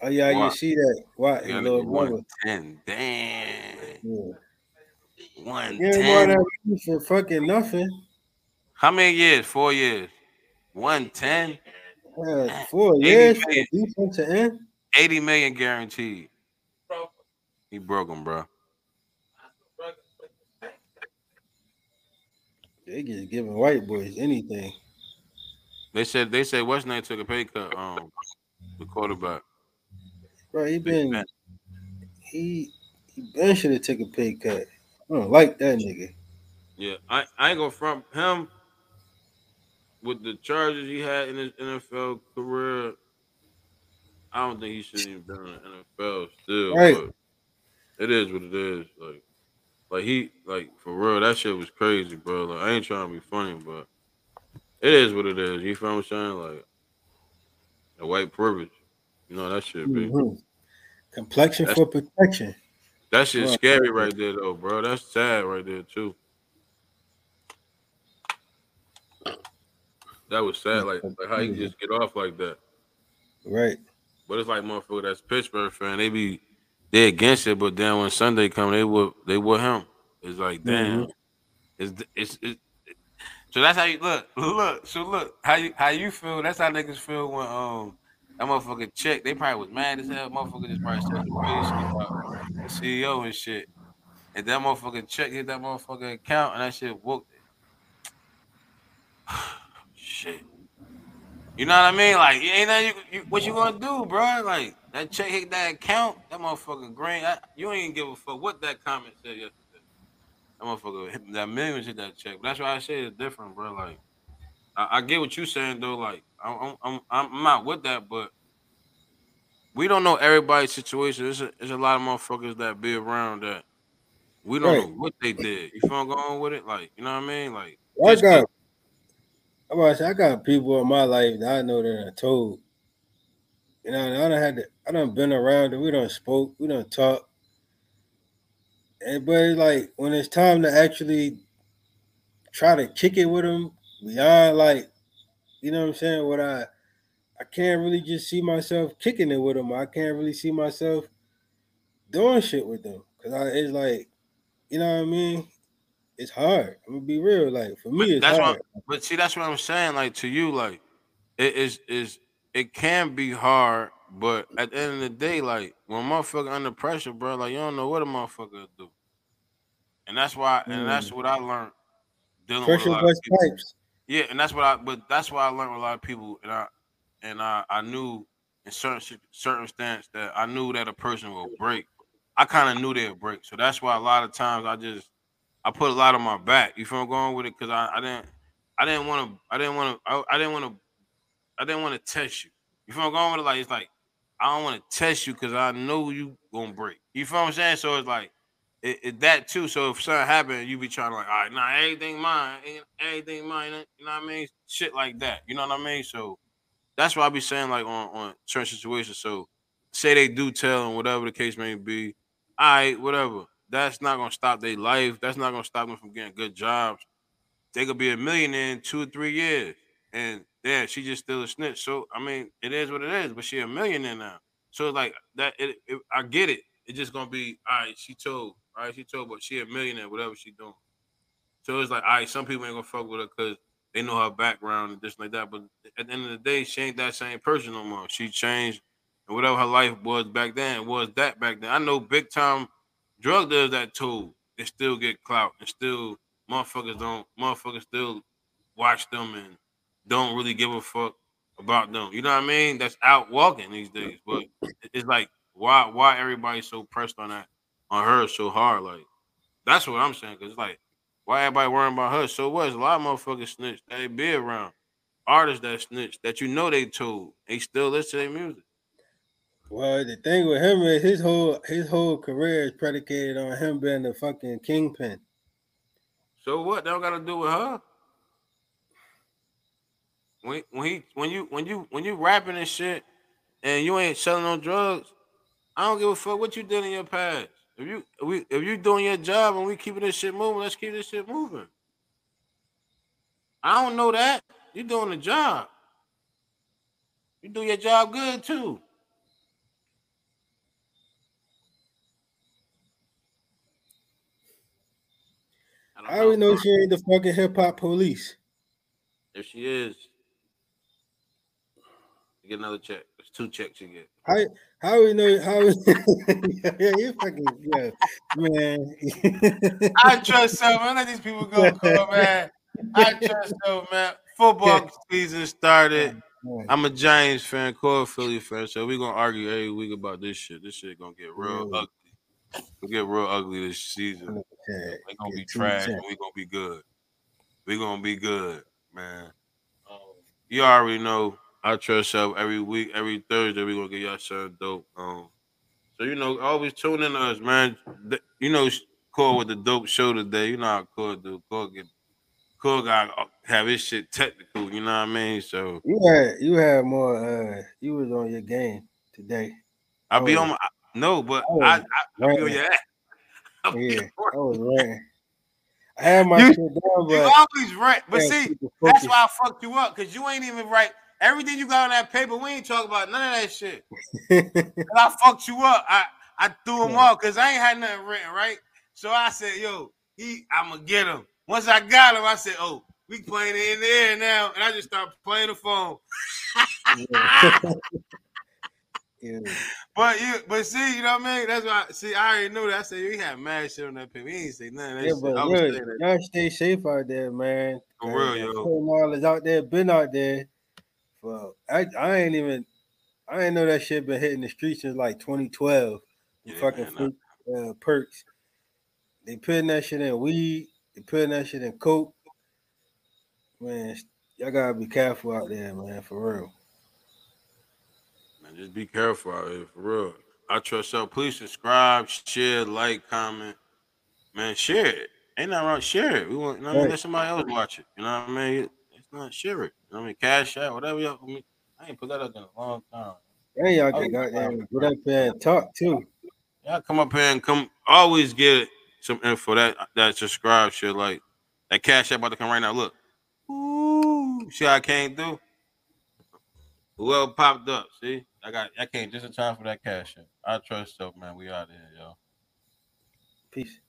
Oh yeah, can see that. What Yeah, little one ten. Damn, Yeah. one Yeah, more ten. for fucking nothing. How many years? Four years. One ten. Uh, four years million. end. 80 million guaranteed. He broke him, bro. They just giving white boys anything. They said they said West Nine took a pay cut. Um, the quarterback. Bro, he been he he been should have took a pay cut. I don't like that nigga. Yeah, I, I ain't gonna front him. with the charges he had in his NFL career, I don't think he should even been in the NFL still. Right. But it is what it is. Like, like he, like for real, that shit was crazy, bro. Like, I ain't trying to be funny, but it is what it is. You feel what I'm saying? Like, the white privilege. You know that shit, be. Mhm. Complexion That's- for protection. That shit's Right. scary right there, though, bro. That's sad right there too. That was sad, like, like how you just get off like that. Right. But it's like motherfucker that's Pittsburgh fan. They be they against it, but then when Sunday come, they would they with him. It's like damn. It's, it's it's so that's how you look. Look, so look how you how you feel. That's how niggas feel when um that motherfucker check. They probably was mad as hell. Motherfucker just probably about the CEO and shit. And that motherfucker check hit that motherfucker account and that shit it. shit. You know what I mean? Like, ain't nothing you, you, what you gonna do, bro? Like that check hit that account, that motherfucker green. I, you ain't give a fuck what that comment said. That motherfucker hit that millions hit that check. But that's why I say it's different, bro. Like, I, I get what you're saying though. Like, I'm, I'm I'm I'm not with that, but we don't know everybody's situation. There's a, there's a lot of motherfuckers that be around that we don't Right. know what they did. You feel I'm going with it? Like, you know what I mean? Like, I got I'm about to say, I got people in my life that I know that I told. You know, I done had to, I done been around it. We don't spoke, we don't talk. And but like when it's time to actually try to kick it with them beyond like, you know what I'm saying? What I I can't really just see myself kicking it with them. I can't really see myself doing shit with them. Cause I it's like, you know what I mean? It's hard. I'm gonna be real. Like for But me, it's that's hard. what, but see, that's what I'm saying. Like to you, like it is is it can be hard, but at the end of the day, like when motherfucker under pressure, bro, like you don't know what a motherfucker do. And that's why, and hmm. that's what I learned dealing Pressure with a lot of people. pipes. Yeah, and that's what I. But that's why I learned with a lot of people, and I and I I knew in certain ci- circumstance that I knew that a person will break. I kind of knew they'd break, so that's why a lot of times I just I put a lot on my back. You feel I'm going with it because I, I didn't I didn't want to I didn't want to I, I didn't want to I didn't want to test you. You feel I'm going with it? Like it's like I don't want to test you because I know you gonna break. You feel what I'm saying? So it's like it, it that too. So if something happened, you be trying to like, all right, nah, everything mine, everything mine. You know what I mean? Shit like that. You know what I mean? So that's why I be saying like on on certain situations. So say they do tell and whatever the case may be, all right, whatever. That's not gonna stop their life. That's not gonna stop them from getting good jobs. They could be a millionaire in two or three years, and yeah, she just still a snitch. So I mean, it is what it is. But she a millionaire now. So it's like that. It, it, I get it. It's just gonna be all right. She told, all right, she told, but she a millionaire, whatever she doing. So it's like, all right, some people ain't gonna fuck with her because they know her background and this like that. But at the end of the day, she ain't that same person no more. She changed, and whatever her life was back then, was that back then. I know big time drug dealers that told and still get clout and still motherfuckers don't motherfuckers still watch them and don't really give a fuck about them. You know what I mean? That's out walking these days. But it's like why why everybody so pressed on that on her so hard? Like that's what I'm saying. Cause it's like why everybody worrying about her? So what? There's a lot of motherfuckers snitch that they be around. Artists that snitch that you know they told. They still listen to their music. Well, the thing with him is his whole his whole career is predicated on him being the fucking kingpin. So what? That don't got to do with her. When when he when you when you when you rapping and shit, and you ain't selling no drugs, I don't give a fuck what you did in your past. If you if we if you doing your job and we keeping this shit moving, let's keep this shit moving. I don't know that you doing the job. You do your job good too. I don't How we know she ain't the fucking hip hop police? If she is, you get another check. It's two checks you get. How how we know how yeah, you fucking yeah, man. I trust so man. Let these people go, call, man. I trust so man. Football season started. I'm a Giants fan, core Philly fan, so we're gonna argue every week about this shit. This shit gonna get real Really? ugly. It'll get real ugly this season. They gonna be trash and we gonna be good. We gonna be good, man. Um, you already know I trust self every week, every Thursday we gonna get y'all something dope. Um, so you know, always tune in to us, man. You know, Core with the dope show today. You know how Core do. Core get Core got have his shit technical. You know what I mean? So You had you had more. uh You was on your game today. I be Oh. on my no, but Oh, I, I, I be on right. your ass. I Yeah, I was ranting. I had my You- shit down, You always right, but see, that's why I fucked you up because you ain't even right. Everything you got on that paper, we ain't talk about none of that shit. I fucked you up. I I threw him Yeah. off because I ain't had nothing written, right? So I said, yo, he I'm gonna get him. Once I got him, I said, oh, we playing it in the air now. And I just started playing the phone. yeah. Yeah. But you but see, you know what I mean? That's why see, I already knew that. I said he had mad shit on that paper. He ain't say nothing. Yeah, shit. but look, y'all stay safe out there, man. for real, yo. out there, been out there. For I, I ain't even, I ain't know that shit been hitting the streets since like 2012. The Yeah, fucking man, uh, perks. They putting that shit in weed. They putting that shit in coke. Man, y'all gotta be careful out there, man. For real. Man, just be careful out here for real. I trust y'all. Please subscribe, share, like, comment. Man, share it. Ain't nothing wrong. Share it. We want, you know what I mean? Let somebody else watch it. You know what I mean? It's not share it. You know what I mean? Cash out, whatever y'all. I, mean, I ain't put that up in a long time. And y'all can goddamn get up there and talk too. Y'all come up here and come. Always get some info that that subscribe shit like that. Cash out about to come right now. Look. Ooh, see I came through. Whoever popped up, see, I got I came just in time for that cash out. I trust so, man. We out here, y'all. Peace.